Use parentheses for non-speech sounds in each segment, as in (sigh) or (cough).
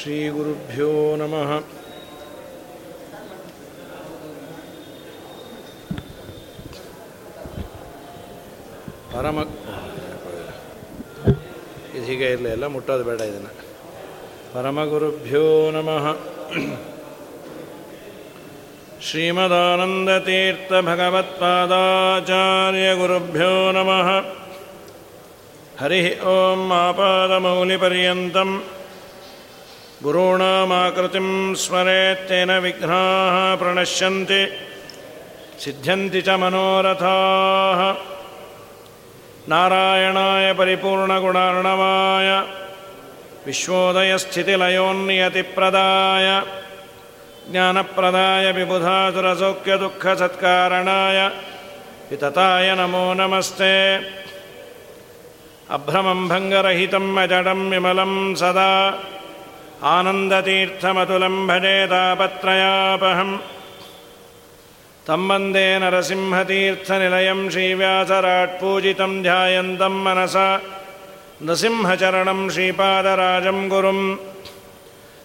श्रीगुरुभ्यो नमः ಪರಮ ಇದು ಹೀಗೆ ಇರಲಿ ಎಲ್ಲ ಮುಟ್ಟೋದು ಬೇಡ ಇದನ್ನು ಪರಮಗುರುಭ್ಯೋ ನಮಃ श्रीमदानन्दतीर्थभगवत्पादाचार्यगुरुभ्यो नमः हरिः ॐ आपादमौलिपर्यन्तं गुरूणामाकृतिं स्मरेत्तेन विघ्नाः प्रणश्यन्ति सिद्ध्यन्ति च मनोरथाः। नारायणाय परिपूर्णगुणार्णवाय विश्वोदयस्थितिलयोन्नियतिप्रदाय ज्ञानप्रदाय विबुधासुरसौख्यदुःखसत्कारणाय वितताय नमो नमस्ते। अभ्रमं भङ्गरहितं अजडं विमलं सदा आनन्दतीर्थमतुलं भजे तापत्रयापहम् तं वन्दे नरसिंहतीर्थनिलयं श्रीव्यासराट्पूजितं ध्यायन्तं मनसा। नृसिंहचरणं श्रीपादराजं गुरुम्।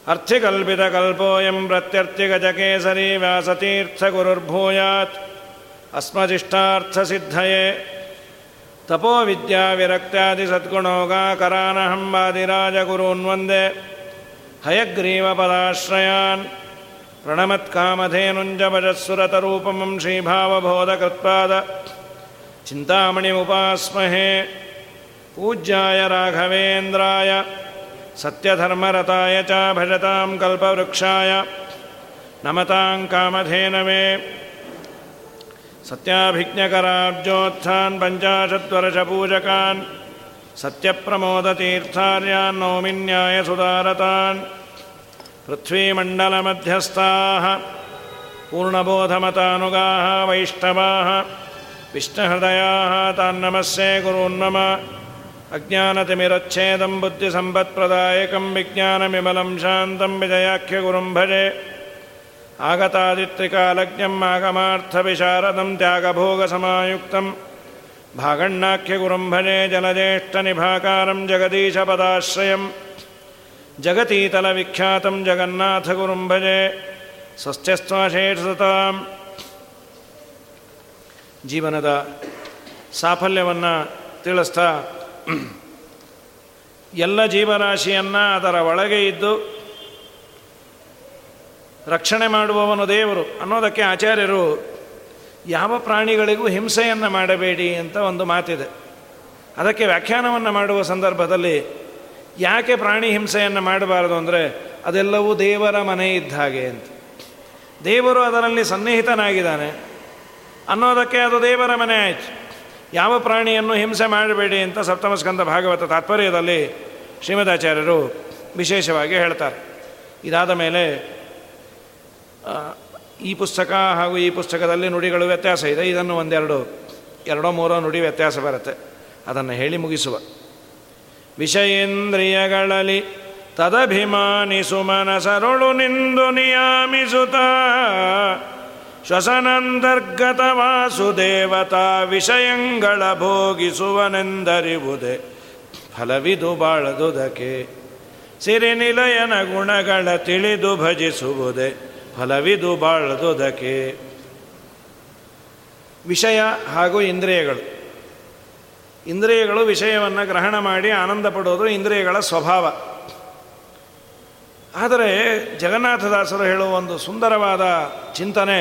अर्थिकल्पितकल्पोऽयं प्रत्यर्थिगजकेसरी व्यासतीर्थगुरुर्भूयात्। अस्मदिष्टार्थसिद्धये। तपोविद्याविरक्त्यादिसद्गुणोगाकरानहं वादिराजगुरून् वन्दे हयग्रीवपदाश्रयान् प्रणमत्कामधेनुञ्जभजस्सुरतरूपमं श्रीभावबोधकृत्पाद चिन्तामणिमुपास्महे पूज्याय राघवेन्द्राय सत्यधर्मरताय च भजतां कल्पवृक्षाय नमतां कामधेनवे सत्याभिज्ञकराब्जोत्थान् पञ्चाशद्वर्षपूजकान् सत्यप्रमोदतीर्थार्यान् नौमिन्यायसुदारतान् पृथ्वीमण्डलमध्यस्थाः पूर्णबोधमतानुगाः वैष्णवाः विष्णुहृदयाः तान्नमस्ये गुरून्नम अज्ञानतिमिरच्छेदं बुद्धिसम्पत्प्रदायकं विज्ञानविमलं शान्तं विजयाख्यगुरुं भजे आगतादित्रिकालज्ञम् आगमार्थविशारदं त्यागभोगसमायुक्तं भागण्णाख्यगुरुं भजे जलज्येष्ठनिभाकारं जगदीशपदाश्रयं जगतीतलविख्यातं जगन्नाथगुरुं भजे ಸ್ವಸ್ಥ್ಯಸ್ತ್ವಾಶೇಷತಾಂ ಜೀವನದ ಸಾಫಲ್ಯವನ್ನು ತಿಳಿಸ್ತಾ (clears throat) ಎಲ್ಲ ಜೀವರಾಶಿಯನ್ನು ಅದರ ಒಳಗೆ ಇದ್ದು ರಕ್ಷಣೆ ಮಾಡುವವನು ದೇವರು ಅನ್ನೋದಕ್ಕೆ ಆಚಾರ್ಯರು ಯಾವ ಪ್ರಾಣಿಗಳಿಗೂ ಹಿಂಸೆಯನ್ನು ಮಾಡಬೇಡಿ ಅಂತ ಒಂದು ಮಾತಿದೆ. ಅದಕ್ಕೆ ವ್ಯಾಖ್ಯಾನವನ್ನು ಮಾಡುವ ಸಂದರ್ಭದಲ್ಲಿ ಯಾಕೆ ಪ್ರಾಣಿ ಹಿಂಸೆಯನ್ನು ಮಾಡಬಾರದು ಅಂದರೆ ಅದೆಲ್ಲವೂ ದೇವರ ಮನೆ ಇದ್ದ ಹಾಗೆ ಅಂತ. ದೇವರು ಅದರಲ್ಲಿ ಸನ್ನಿಹಿತನಾಗಿದ್ದಾನೆ. ಅನ್ನೋದಕ್ಕೆ ಅದು ದೇವರ ಮನೆ ಆಯಿತು. ಯಾವ ಪ್ರಾಣಿಯನ್ನು ಹಿಂಸೆ ಮಾಡಬೇಡಿ ಅಂತ ಸಪ್ತಮಸ್ಕಂದ ಭಾಗವತ ತಾತ್ಪರ್ಯದಲ್ಲಿ ಶ್ರೀಮದಾಚಾರ್ಯರು ವಿಶೇಷವಾಗಿ ಹೇಳ್ತಾರೆ. ಇದಾದ ಮೇಲೆ ಈ ಪುಸ್ತಕ ಹಾಗೂ ಈ ಪುಸ್ತಕದಲ್ಲಿ ನುಡಿಗಳು ವ್ಯತ್ಯಾಸ ಇದೆ. ಇದನ್ನು ಒಂದೆರಡು, ಎರಡೋ, ಮೂರೋ ನುಡಿ ವ್ಯತ್ಯಾಸ ಬರುತ್ತೆ. ಅದನ್ನು ಹೇಳಿ ಮುಗಿಸುವ. ವಿಷಯೇಂದ್ರಿಯಗಳಲ್ಲಿ ತದಭಿಮಾನಿಸು ಮನಸರೊಳು ನಿಂದು ನಿಯಾಮಿಸುತ್ತ ಶ್ವಸನಂತರ್ಗತ ವಾಸುದೇವತಾ ವಿಷಯಂಗಳ ಭೋಗಿಸುವನೆಂದರಿವುದೇ. ಫಲವಿದು ಬಾಳದುದಕೆ. ಸಿರಿನಿಲಯನ ಗುಣಗಳ ತಿಳಿದು ಭಜಿಸುವುದೇ. ಫಲವಿದು ಬಾಳದುದಕ್ಕೆ ವಿಷಯ ಹಾಗೂ ಇಂದ್ರಿಯಗಳು. ಇಂದ್ರಿಯಗಳು ವಿಷಯವನ್ನು ಗ್ರಹಣ ಮಾಡಿ ಆನಂದ ಪಡೋದು ಇಂದ್ರಿಯಗಳ ಸ್ವಭಾವ. ಆದರೆ ಜಗನ್ನಾಥದಾಸರು ಹೇಳುವ ಒಂದು ಸುಂದರವಾದ ಚಿಂತನೆ,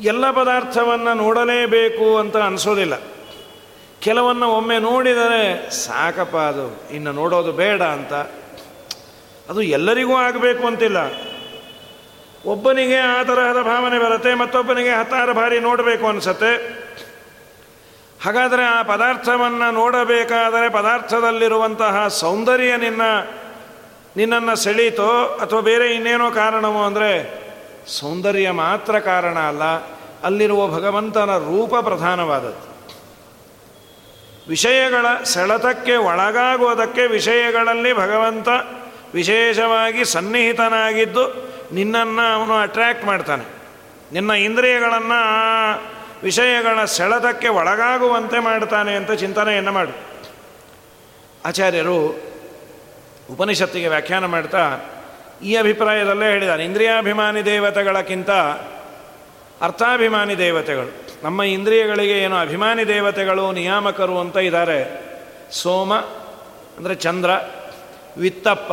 ಎಲ್ಲ ಪದಾರ್ಥವನ್ನು ನೋಡಲೇಬೇಕು ಅಂತ ಅನಿಸೋದಿಲ್ಲ. ಕೆಲವನ್ನು ಒಮ್ಮೆ ನೋಡಿದರೆ ಸಾಕಪ್ಪ ಅದು, ಇನ್ನು ನೋಡೋದು ಬೇಡ ಅಂತ. ಅದು ಎಲ್ಲರಿಗೂ ಆಗಬೇಕು ಅಂತಿಲ್ಲ. ಒಬ್ಬನಿಗೆ ಆ ತರಹದ ಭಾವನೆ ಬರುತ್ತೆ, ಮತ್ತೊಬ್ಬನಿಗೆ ಹತ್ತಾರು ಬಾರಿ ನೋಡಬೇಕು ಅನಿಸತ್ತೆ. ಹಾಗಾದರೆ ಆ ಪದಾರ್ಥವನ್ನು ನೋಡಬೇಕಾದರೆ ಪದಾರ್ಥದಲ್ಲಿರುವಂತಹ ಸೌಂದರ್ಯ ನಿನ್ನ, ನಿನ್ನನ್ನು ಸೆಳೀತೋ ಅಥವಾ ಬೇರೆ ಇನ್ನೇನೋ ಕಾರಣವೋ ಅಂದರೆ ಸೌಂದರ್ಯ ಮಾತ್ರ ಕಾರಣ ಅಲ್ಲ, ಅಲ್ಲಿರುವ ಭಗವಂತನ ರೂಪ ಪ್ರಧಾನವಾದದ್ದು. ವಿಷಯಗಳ ಸೆಳೆತಕ್ಕೆ ಒಳಗಾಗುವುದಕ್ಕೆ ವಿಷಯಗಳಲ್ಲಿ ಭಗವಂತ ವಿಶೇಷವಾಗಿ ಸನ್ನಿಹಿತನಾಗಿದ್ದು ನಿನ್ನನ್ನು ಅವನು ಅಟ್ರ್ಯಾಕ್ಟ್ ಮಾಡ್ತಾನೆ. ನಿನ್ನ ಇಂದ್ರಿಯಗಳನ್ನು ವಿಷಯಗಳ ಸೆಳೆತಕ್ಕೆ ಒಳಗಾಗುವಂತೆ ಮಾಡ್ತಾನೆ ಅಂತ ಚಿಂತನೆಯನ್ನು ಮಾಡು. ಆಚಾರ್ಯರು ಉಪನಿಷತ್ತಿಗೆ ವ್ಯಾಖ್ಯಾನ ಮಾಡ್ತಾ ಈ ಅಭಿಪ್ರಾಯದಲ್ಲೇ ಹೇಳಿದ್ದಾರೆ. ಇಂದ್ರಿಯಾಭಿಮಾನಿ ದೇವತೆಗಳಕ್ಕಿಂತ ಅರ್ಥಾಭಿಮಾನಿ ದೇವತೆಗಳು, ನಮ್ಮ ಇಂದ್ರಿಯಗಳಿಗೆ ಏನು ಅಭಿಮಾನಿ ದೇವತೆಗಳು, ನಿಯಾಮಕರು ಅಂತ ಇದ್ದಾರೆ. ಸೋಮ ಅಂದರೆ ಚಂದ್ರ, ವಿತ್ತಪ್ಪ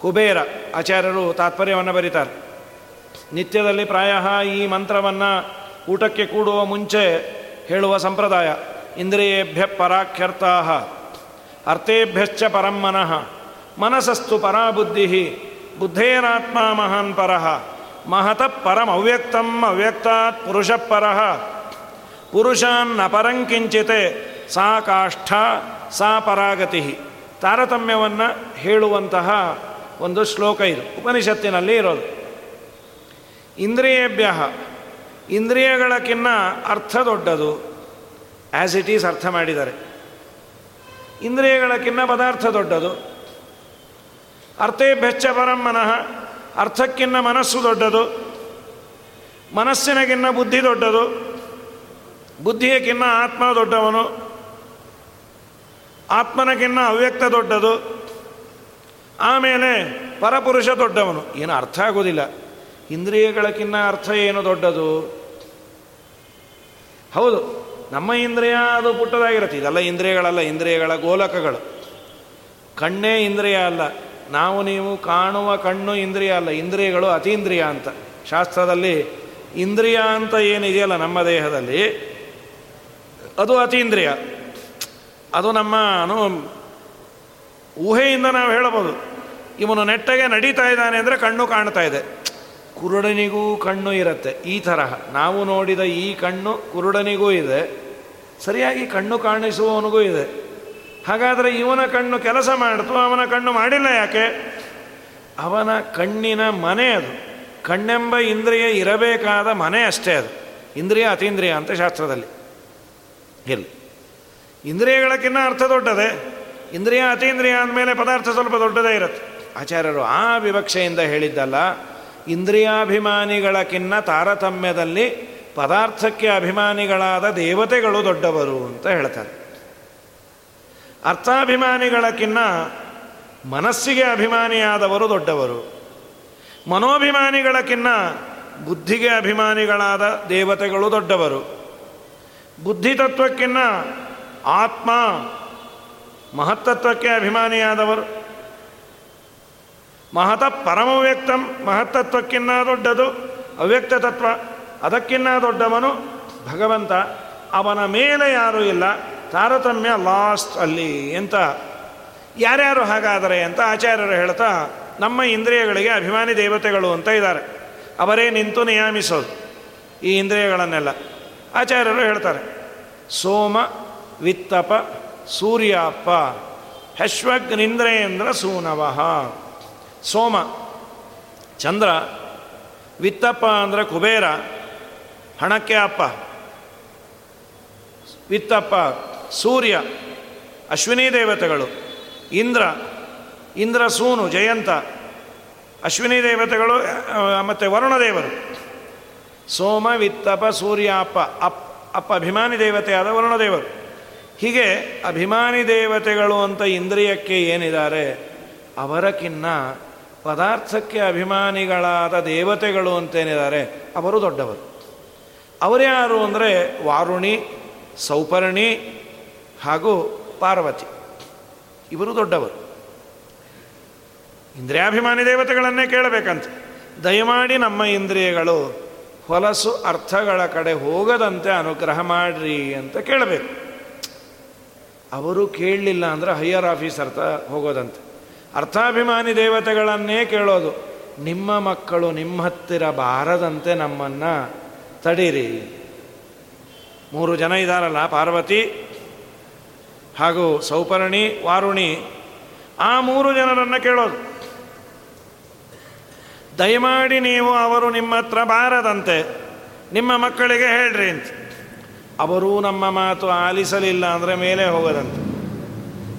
ಕುಬೇರ ಆಚಾರ್ಯರು ತಾತ್ಪರ್ಯವನ್ನು ಬರೀತಾರೆ. ನಿತ್ಯದಲ್ಲಿ ಪ್ರಾಯ ಈ ಮಂತ್ರವನ್ನು ಊಟಕ್ಕೆ ಕೂಡುವ ಮುಂಚೆ ಹೇಳುವ ಸಂಪ್ರದಾಯ. ಇಂದ್ರಿಯೇಭ್ಯ ಪರಾಖ್ಯರ್ಥಾ ಅರ್ಥೇಭ್ಯಶ್ಚ ಪರಂ ಮನಃ. ಮನಸ್ಸಸ್ತು ಪರಾಬುದ್ಧಿ. ಬುದ್ಧೇನಾತ್ಮ ಮಹಾನ್ ಪರಃ. ಮಹತ ಪರಂ ಅವ್ಯಕ್ತಂ ಅವ್ಯಕ್ತಾತ್ ಪುರುಷ ಪರಃ. ಪುರುಷಾನ್ ಅಪರಂಕಿಂಚಿತೆ ಸಾ ಕಾಷ್ಠ ಸಾ ಪರಾಗತಿ. ತಾರತಮ್ಯವನ್ನು ಹೇಳುವಂತಹ ಒಂದು ಶ್ಲೋಕ ಇದು. ಉಪನಿಷತ್ತಿನಲ್ಲಿ ಇರೋದು. ಇಂದ್ರಿಯೇಭ್ಯ. ಇಂದ್ರಿಯಗಳಕ್ಕಿನ್ನ ಅರ್ಥ ದೊಡ್ಡದು. ಆ್ಯಸ್ ಇಟ್ ಈಸ್ ಅರ್ಥ ಮಾಡಿದ್ದಾರೆ. ಇಂದ್ರಿಯಗಳಕ್ಕಿನ್ನ ಪದಾರ್ಥ ದೊಡ್ಡದು. ಅರ್ಥೇ ಬೆಚ್ಚ ಪರಂ ಮನಃ ಅರ್ಥಕ್ಕಿನ್ನ ಮನಸ್ಸು ದೊಡ್ಡದು. ಮನಸ್ಸಿನಗಿನ್ನ ಬುದ್ಧಿ ದೊಡ್ಡದು. ಬುದ್ಧಿಯಕ್ಕಿನ್ನ ಆತ್ಮ ದೊಡ್ಡವನು. ಆತ್ಮನಕ್ಕಿನ್ನ ಅವ್ಯಕ್ತ ದೊಡ್ಡದು. ಆಮೇಲೆ ಪರಪುರುಷ ದೊಡ್ಡವನು. ಏನು ಅರ್ಥ ಆಗೋದಿಲ್ಲ. ಇಂದ್ರಿಯಗಳಕ್ಕಿನ್ನ ಅರ್ಥ ಏನು ದೊಡ್ಡದು? ಹೌದು, ನಮ್ಮ ಇಂದ್ರಿಯ ಅದು ಪುಟ್ಟದಾಗಿರುತ್ತೆ. ಇದೆಲ್ಲ ಇಂದ್ರಿಯಗಳಲ್ಲ, ಇಂದ್ರಿಯಗಳ ಗೋಲಕಗಳು. ಕಣ್ಣೇ ಇಂದ್ರಿಯ ಅಲ್ಲ. ನಾವು ನೀವು ಕಾಣುವ ಕಣ್ಣು ಇಂದ್ರಿಯ ಅಲ್ಲ. ಇಂದ್ರಿಯಗಳು ಅತೀಂದ್ರಿಯ ಅಂತ. ಶಾಸ್ತ್ರದಲ್ಲಿ ಇಂದ್ರಿಯ ಅಂತ ಏನಿದೆಯಲ್ಲ ನಮ್ಮ ದೇಹದಲ್ಲಿ, ಅದು ಅತೀಂದ್ರಿಯ. ಅದು ನಮ್ಮ ಊಹೆಯಿಂದ ನಾವು ಹೇಳಬಹುದು. ಇವನು ನೆಟ್ಟಗೆ ನಡೀತಾ ಇದ್ದಾನೆ ಅಂದರೆ ಕಣ್ಣು ಕಾಣ್ತಾ ಇದೆ. ಕುರುಡನಿಗೂ ಕಣ್ಣು ಇರುತ್ತೆ. ಈ ತರಹ. ನಾವು ನೋಡಿದ ಈ ಕಣ್ಣು ಕುರುಡನಿಗೂ ಇದೆ. ಸರಿಯಾಗಿ ಕಣ್ಣು ಕಾಣಿಸುವವನಿಗೂ ಇದೆ. ಹಾಗಾದರೆ ಇವನ ಕಣ್ಣು ಕೆಲಸ ಮಾಡಿತು ಅವನ ಕಣ್ಣು ಮಾಡಿಲ್ಲ ಯಾಕೆ? ಅವನ ಕಣ್ಣಿನ ಮನೆ ಅದು. ಕಣ್ಣೆಂಬ ಇಂದ್ರಿಯ ಇರಬೇಕಾದ ಮನೆ ಅಷ್ಟೇ ಅದು. ಇಂದ್ರಿಯ, ಅತೀಂದ್ರಿಯ ಅಂತ ಶಾಸ್ತ್ರದಲ್ಲಿ. ಇಲ್ಲ. ಇಂದ್ರಿಯಗಳಕ್ಕಿನ್ನ ಅರ್ಥ ದೊಡ್ಡದೆ. ಇಂದ್ರಿಯ, ಅತೀಂದ್ರಿಯ ಅಂದಮೇಲೆ ಪದಾರ್ಥ ಸ್ವಲ್ಪ ದೊಡ್ಡದೇ ಇರುತ್ತೆ. ಆಚಾರ್ಯರು ಆ ವಿವಕ್ಷೆಯಿಂದ ಹೇಳಿದ್ದಲ್ಲ, ಇಂದ್ರಿಯಾಭಿಮಾನಿಗಳಕ್ಕಿನ್ನ ತಾರತಮ್ಯದಲ್ಲಿ ಪದಾರ್ಥಕ್ಕೆ ಅಭಿಮಾನಿಗಳಾದ ದೇವತೆಗಳು ದೊಡ್ಡವರು ಅಂತ ಹೇಳ್ತಾರೆ. ಅರ್ಥಾಭಿಮಾನಿಗಳಕ್ಕಿನ್ನ ಮನಸ್ಸಿಗೆ ಅಭಿಮಾನಿಯಾದವರು ದೊಡ್ಡವರು. ಮನೋಭಿಮಾನಿಗಳಕ್ಕಿನ್ನ ಬುದ್ಧಿಗೆ ಅಭಿಮಾನಿಗಳಾದ ದೇವತೆಗಳು ದೊಡ್ಡವರು. ಬುದ್ಧಿತತ್ವಕ್ಕಿನ್ನ ಆತ್ಮ ಮಹತ್ತತ್ವಕ್ಕೆ ಅಭಿಮಾನಿಯಾದವರು. ಮಹತ ಪರಮವ್ಯಕ್ತಂ, ಮಹತ್ತತ್ವಕ್ಕಿನ್ನ ದೊಡ್ಡದು ಅವ್ಯಕ್ತ ತತ್ವ ಅದಕ್ಕಿನ್ನ ದೊಡ್ಡವನು ಭಗವಂತ. ಅವನ ಮೇಲೆ ಯಾರೂ ಇಲ್ಲ, ತಾರತಮ್ಯ ಲಾಸ್ಟ್ ಅಲ್ಲಿ ಅಂತ ಯಾರ್ಯಾರು ಹಾಗಾದರೆ ಅಂತ ಆಚಾರ್ಯರು ಹೇಳ್ತಾ, ನಮ್ಮ ಇಂದ್ರಿಯಗಳಿಗೆ ಅಭಿಮಾನಿ ದೇವತೆಗಳು ಅಂತ ಇದ್ದಾರೆ. ಅವರೇ ನಿಂತು ನಿಯಮಿಸೋದು, ಈ ಇಂದ್ರಿಯಗಳನ್ನೆಲ್ಲ. ಆಚಾರ್ಯರು ಹೇಳ್ತಾರೆ, ಸೋಮ, ವಿತ್ತಪ ಸೂರ್ಯಪ್ಪ ಹಶ್ವಗ್ನಿಂದ್ರೇಂದ್ರ ಸೂನವಃ. ಸೋಮ, ಚಂದ್ರ, ವಿತ್ತಪ್ಪ ಅಂದರೆ ಕುಬೇರ, ಹಣಕ್ಕೆ ಅಪ್ಪ, ವಿತ್ತಪ್ಪ ಸೂರ್ಯ, ಅಶ್ವಿನಿ ದೇವತೆಗಳು, ಇಂದ್ರ ಇಂದ್ರ ಸೂನು, ಜಯಂತ, ಅಶ್ವಿನಿ ದೇವತೆಗಳು ಮತ್ತು ವರುಣದೇವರು ಸೋಮ ವಿತ್ತಪ ಸೂರ್ಯ, ಅಪ್ಪ, ಅಪ್, ಅಪ್ಪ ಅಭಿಮಾನಿ ದೇವತೆಯಾದ ವರುಣದೇವರು ಹೀಗೆ ಅಭಿಮಾನಿ ದೇವತೆಗಳು ಅಂತ ಇಂದ್ರಿಯಕ್ಕೆ ಏನಿದ್ದಾರೆ? ಅವರಕ್ಕಿನ್ನ ಪದಾರ್ಥಕ್ಕೆ ಅಭಿಮಾನಿಗಳಾದ ದೇವತೆಗಳು ಅಂತೇನಿದ್ದಾರೆ, ಅವರು ದೊಡ್ಡವರು. ಅವರ್ಯಾರು ಅಂದರೆ ವಾರುಣಿ, ಸೌಪರ್ಣಿ ಹಾಗೂ ಪಾರ್ವತಿ. ಇವರು ದೊಡ್ಡವರು. ಇಂದ್ರಿಯಾಭಿಮಾನಿ ದೇವತೆಗಳನ್ನೇ ಕೇಳಬೇಕಂತ. ದಯಮಾಡಿ ನಮ್ಮ ಇಂದ್ರಿಯಗಳು ಹೊಲಸು ಅರ್ಥಗಳ ಕಡೆ ಹೋಗದಂತೆ ಅನುಗ್ರಹ ಮಾಡ್ರಿ ಅಂತ ಕೇಳಬೇಕು. ಅವರು ಕೇಳಲಿಲ್ಲ ಅಂದರೆ ಹೈಯರ್ ಆಫೀಸರ್ ತ ಹೋಗೋದಂತೆ. ಅರ್ಥಾಭಿಮಾನಿ ದೇವತೆಗಳನ್ನೇ ಕೇಳೋದು. ನಿಮ್ಮ ಮಕ್ಕಳು ನಿಮ್ಮ ಹತ್ತಿರ ಬಾರದಂತೆ ನಮ್ಮನ್ನು ತಡೀರಿ. ಮೂರು ಜನ ಇದ್ದಾರಲ್ಲ ಪಾರ್ವತಿ ಹಾಗೂ ಸೌಪರ್ಣಿ, ವಾರುಣಿ. ಆ ಮೂರು ಜನರನ್ನು ಕೇಳೋದು. ದಯಮಾಡಿ ನೀವು ಅವರು ನಿಮ್ಮ ಹತ್ರ ಬಾರದಂತೆ. ನಿಮ್ಮ ಮಕ್ಕಳಿಗೆ ಹೇಳ್ರಿ ಅಂತ. ಅವರೂ ನಮ್ಮ ಮಾತು ಆಲಿಸಲಿಲ್ಲ ಅಂದರೆ ಮೇಲೆ ಹೋಗೋದಂತೆ.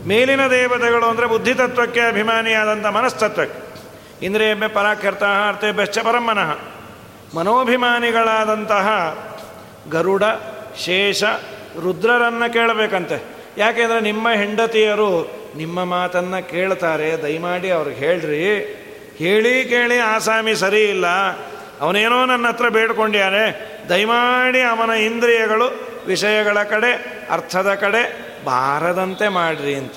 ಮೇಲಿನ ದೇವತೆಗಳು ಅಂದರೆ ಬುದ್ಧಿತತ್ವಕ್ಕೆ ಅಭಿಮಾನಿಯಾದಂಥ ಮನಸ್ತತ್ವಕ್ಕೆ. ಇಂದ್ರಿಯಬ್ಬೆ ಪರಾಕರ್ತ ಅರ್ಥೇಭ್ಯಶ್ಚ ಪರಮ್ಮನಃ. ಮನೋಭಿಮಾನಿಗಳಾದಂತಹ ಗರುಡ, ಶೇಷ, ರುದ್ರರನ್ನು ಕೇಳಬೇಕಂತೆ. ಯಾಕೆಂದರೆ ನಿಮ್ಮ ಹೆಂಡತಿಯರು ನಿಮ್ಮ ಮಾತನ್ನು ಕೇಳ್ತಾರೆ, ದಯಮಾಡಿ ಅವ್ರಿಗೆ ಹೇಳ್ರಿ. ಹೇಳಿ ಕೇಳಿ ಆಸಾಮಿ ಸರಿ ಇಲ್ಲ. ಅವನೇನೋ ನನ್ನ ಹತ್ರ ಬೇಡ್ಕೊಂಡ್ಯಾನೆ. ದಯಮಾಡಿ ಅವನ ಇಂದ್ರಿಯಗಳು ವಿಷಯಗಳ ಕಡೆ, ಅರ್ಥದ ಕಡೆ ಬಾರದಂತೆ ಮಾಡ್ರಿ ಅಂತ.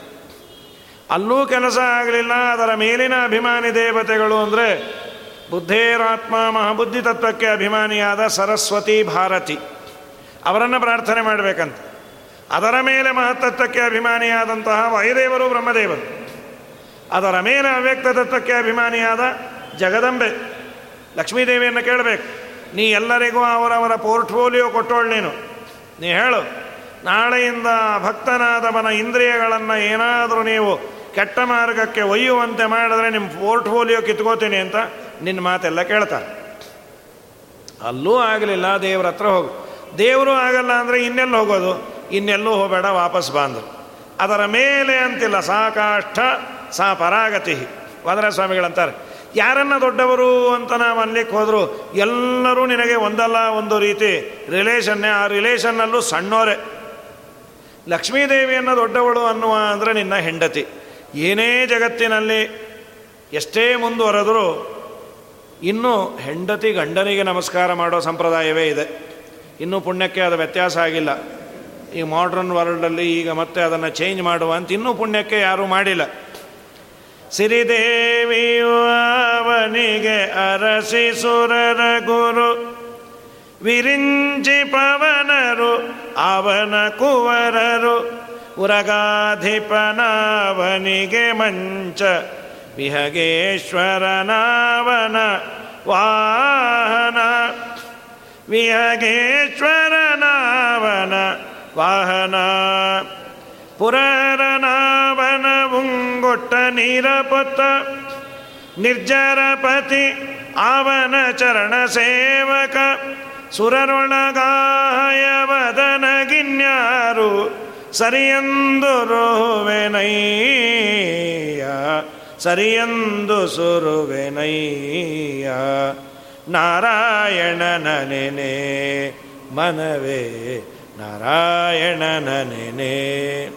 ಅಲ್ಲೂ ಕೆಲಸ ಆಗಲಿಲ್ಲ, ಅದರ ಮೇಲಿನ ಅಭಿಮಾನಿ ದೇವತೆಗಳು ಅಂದರೆ ಬುದ್ಧೇರಾತ್ಮ ಮಹಾಬುದ್ಧಿ ತತ್ವಕ್ಕೆ ಅಭಿಮಾನಿಯಾದ ಸರಸ್ವತಿ ಭಾರತಿ. ಅವರನ್ನು ಪ್ರಾರ್ಥನೆ ಮಾಡಬೇಕಂತ. ಅದರ ಮೇಲೆ ಮಹತ್ತತ್ವಕ್ಕೆ ಅಭಿಮಾನಿಯಾದಂತಹ ವಾಯುದೇವರು ಬ್ರಹ್ಮದೇವರು. ಅದರ ಮೇಲೆ ಅವ್ಯಕ್ತ ತತ್ವಕ್ಕೆ ಅಭಿಮಾನಿಯಾದ ಜಗದಂಬೆ. ಲಕ್ಷ್ಮೀದೇವಿಯನ್ನು ಕೇಳಬೇಕು. ನೀ ಎಲ್ಲರಿಗೂ ಅವರವರ ಪೋರ್ಟ್ಫೋಲಿಯೋ ಕೊಟ್ಟೋಳು ನೀನು. ನೀ ಹೇಳು. ನಾಳೆಯಿಂದ ಭಕ್ತನಾದವನ ಇಂದ್ರಿಯಗಳನ್ನು ಏನಾದರೂ ನೀವು ಕೆಟ್ಟ ಮಾರ್ಗಕ್ಕೆ ಒಯ್ಯುವಂತೆ ಮಾಡಿದ್ರೆ ನಿಮ್ಮ ಪೋರ್ಟ್ಫೋಲಿಯೋ ಕಿತ್ಕೋತೀನಿ ಅಂತ ನಿನ್ನ ಮಾತೆಲ್ಲ ಕೇಳ್ತಾರೆ. ಅಲ್ಲೂ ಆಗಲಿಲ್ಲ, ದೇವ್ರ ಹತ್ರ ಹೋಗು. ದೇವರು ಆಗಲ್ಲ ಅಂದರೆ ಇನ್ನೆಲ್ಲಿ ಹೋಗೋದು? ಇನ್ನೆಲ್ಲೂ ಹೋಗಬೇಡ, ವಾಪಸ್ ಬಂದರು ಅದರ. ಮೇಲೆ ಅಂತಿಲ್ಲ, ಸಾಕಾಷ್ಟ ಸಾ ಪರಾಗತಿ. ವಾದರ ಸ್ವಾಮಿಗಳಂತಾರೆ ಯಾರನ್ನ ದೊಡ್ಡವರು ಅಂತ ನಾವು ಅನ್ಲಿಕ್ಕೆ ಹೋದ್ರು, ಎಲ್ಲರೂ ನಿನಗೆ ಒಂದಲ್ಲ ಒಂದು ರೀತಿ ರಿಲೇಷನ್ನೇ ಆ ರಿಲೇಷನ್ನಲ್ಲೂ ಸಣ್ಣೋರೆ. ಲಕ್ಷ್ಮೀದೇವಿಯನ್ನು ದೊಡ್ಡವಳು ಅನ್ನುವ ಅಂದರೆ ನಿನ್ನ ಹೆಂಡತಿ. ಏನೇ ಜಗತ್ತಿನಲ್ಲಿ ಎಷ್ಟೇ ಮುಂದುವರೆದರೂ ಇನ್ನೂ ಹೆಂಡತಿ ಗಂಡನಿಗೆ ನಮಸ್ಕಾರ ಮಾಡೋ ಸಂಪ್ರದಾಯವೇ ಇದೆ. ಇನ್ನೂ ಪುಣ್ಯಕ್ಕೆ ಅದು ವ್ಯತ್ಯಾಸ ಆಗಿಲ್ಲ. ಈ ಮಾಡ್ರನ್ ವರ್ಲ್ಡಲ್ಲಿ ಈಗ ಮತ್ತೆ ಅದನ್ನು ಚೇಂಜ್ ಮಾಡುವ ಅಂತ ಇನ್ನೂ ಪುಣ್ಯಕ್ಕೆ ಯಾರೂ ಮಾಡಿಲ್ಲ. ಸಿರಿದೇವಿಯು ಅವನಿಗೆ ಅರಸಿ ಸುರರ ಗುರು. ವಿರಿಂಚಿ ಪವನರು ಅವನ ಕುವರರು ಉರಗಾಧಿಪನಾವನಿಗೆ ಮಂಚ ವಿಹಗೇಶ್ವರನಾವನ ವಾಹನ ವಿಹಗೇಶ್ವರನಾವನ ವಾಹನ ಪುರರನಾವನ ಉಂಗೊಟ್ಟ ನೀರಪೊತ್ತ ನಿರ್ಜರಪತಿ ಅವನ ಚರಣ ಸೇವಕ ಸುರರೊಳಗಾಯವದನಗಿನ್ಯಾರು ಸರಿಯಂದು ರೋವೆನೈಯ ಸರಿಯಂದು ಸುರುವೆನಯ್ಯ ನಾರಾಯಣ ನೆನೆ ಮನವೇ ನಾರಾಯಣ ನೆನೆ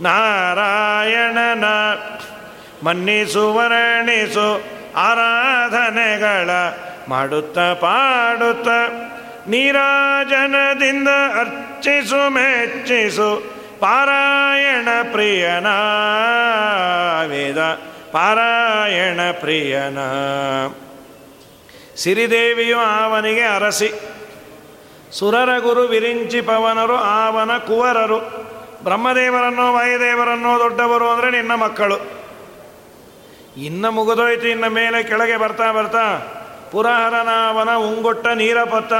ನಾರಾಯಣನ ಮನ್ನಿಸು, ವರ್ಣಿಸು ಆರಾಧನೆಗಳ ಮಾಡುತ್ತ, ಪಾಡುತ್ತ ನೀರಾಜನದಿಂದ ಅರ್ಚಿಸು, ಮೆಚ್ಚಿಸು. ಪಾರಾಯಣ ಪ್ರಿಯನ ವೇದ. ಪಾರಾಯಣ ಪ್ರಿಯನ. ಸಿರಿದೇವಿಯು ಆವನಿಗೆ ಅರಸಿ. ಸುರರ ಗುರು ವಿರಿಂಚಿ ಪವನರು ಆವನ ಕುವರರು. ಬ್ರಹ್ಮದೇವರನ್ನೋ, ವಾಯುದೇವರನ್ನೋ ದೊಡ್ಡವರು ಅಂದರೆ ನಿನ್ನ ಮಕ್ಕಳು. ಇನ್ನು ಮುಗಿದೋಯ್ತು, ಇನ್ನ ಮೇಲೆ ಕೆಳಗೆ ಬರ್ತಾ ಬರ್ತಾ ಪುರಹರನಾವನ ಉಂಗೊಟ್ಟ ನೀರಪತ್ತ.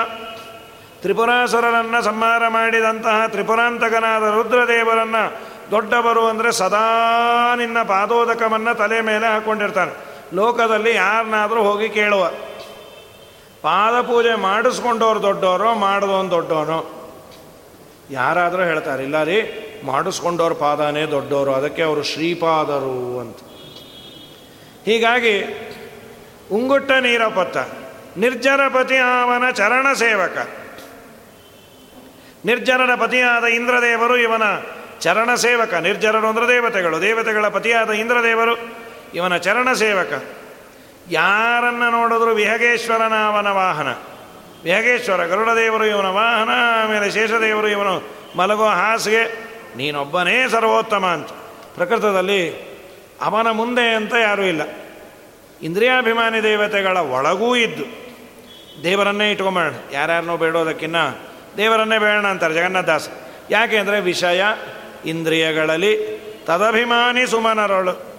ತ್ರಿಪುರಾಸುರರನ್ನು ಸಂಹಾರ ಮಾಡಿದಂತಹ ತ್ರಿಪುರಾಂತಕನಾದ ರುದ್ರದೇವರನ್ನು ದೊಡ್ಡವರು ಅಂದರೆ ಸದಾ ನಿನ್ನ ಪಾದೋದಕವನ್ನು ತಲೆ ಮೇಲೆ ಹಾಕ್ಕೊಂಡಿರ್ತಾನೆ ಲೋಕದಲ್ಲಿ ಯಾರನ್ನಾದರೂ ಹೋಗಿ ಕೇಳುವ. ಪಾದ ಪೂಜೆ ಮಾಡಿಸ್ಕೊಂಡವ್ರು ದೊಡ್ಡವರು ಮಾಡಿದವನು ದೊಡ್ಡವನು ಯಾರಾದರೂ ಹೇಳ್ತಾರೆ, ಇಲ್ಲ ರೀ, ಮಾಡಿಸ್ಕೊಂಡವ್ರ ಪಾದನೇ ದೊಡ್ಡವರು ಅದಕ್ಕೆ ಅವರು ಶ್ರೀಪಾದರು ಅಂತ. ಹೀಗಾಗಿ ಉಂಗುಟ್ಟ ನೀರಪತ್ತ ನಿರ್ಜರಪತಿ ಅವನ ಚರಣ ಸೇವಕ. ನಿರ್ಜರನ ಪತಿಯಾದ ಇಂದ್ರದೇವರು ಇವನ ಚರಣ ಸೇವಕ. ನಿರ್ಜರರು ಅಂದ್ರೆ ದೇವತೆಗಳು. ದೇವತೆಗಳ ಪತಿಯಾದ ಇಂದ್ರದೇವರು ಇವನ ಚರಣ ಸೇವಕ. ಯಾರನ್ನು ನೋಡಿದ್ರು ವಿಹಗೇಶ್ವರನ ಅವನ ವಾಹನ. ವಿಹಗೇಶ್ವರ, ಗರುಡದೇವರು ಇವನ ವಾಹನ, ಆಮೇಲೆ ಶೇಷದೇವರು ಇವನು ಮಲಗೋ ಹಾಸಿಗೆ. ನೀನೊಬ್ಬನೇ ಸರ್ವೋತ್ತಮ ಅಂತ. ಪ್ರಕೃತದಲ್ಲಿ ಅವನ ಮುಂದೆ ಅಂತ ಯಾರೂ ಇಲ್ಲ. ಇಂದ್ರಿಯಾಭಿಮಾನಿ ದೇವತೆಗಳ ಒಳಗೂ ಇದ್ದು ದೇವರನ್ನೇ ಇಟ್ಕೊಂಬೇಡ ಯಾರ್ಯಾರನ್ನೋ ಬೇಡೋದಕ್ಕಿನ್ನ ದೇವರನ್ನೇ ಬೇಡ ಅಂತಾರೆ ಜಗನ್ನಾಥದಾಸ ಯಾಕೆ ಅಂದರೆ ವಿಷಯ ಇಂದ್ರಿಯಗಳಲ್ಲಿ ತದಭಿಮಾನಿ ಸುಮನರಳು.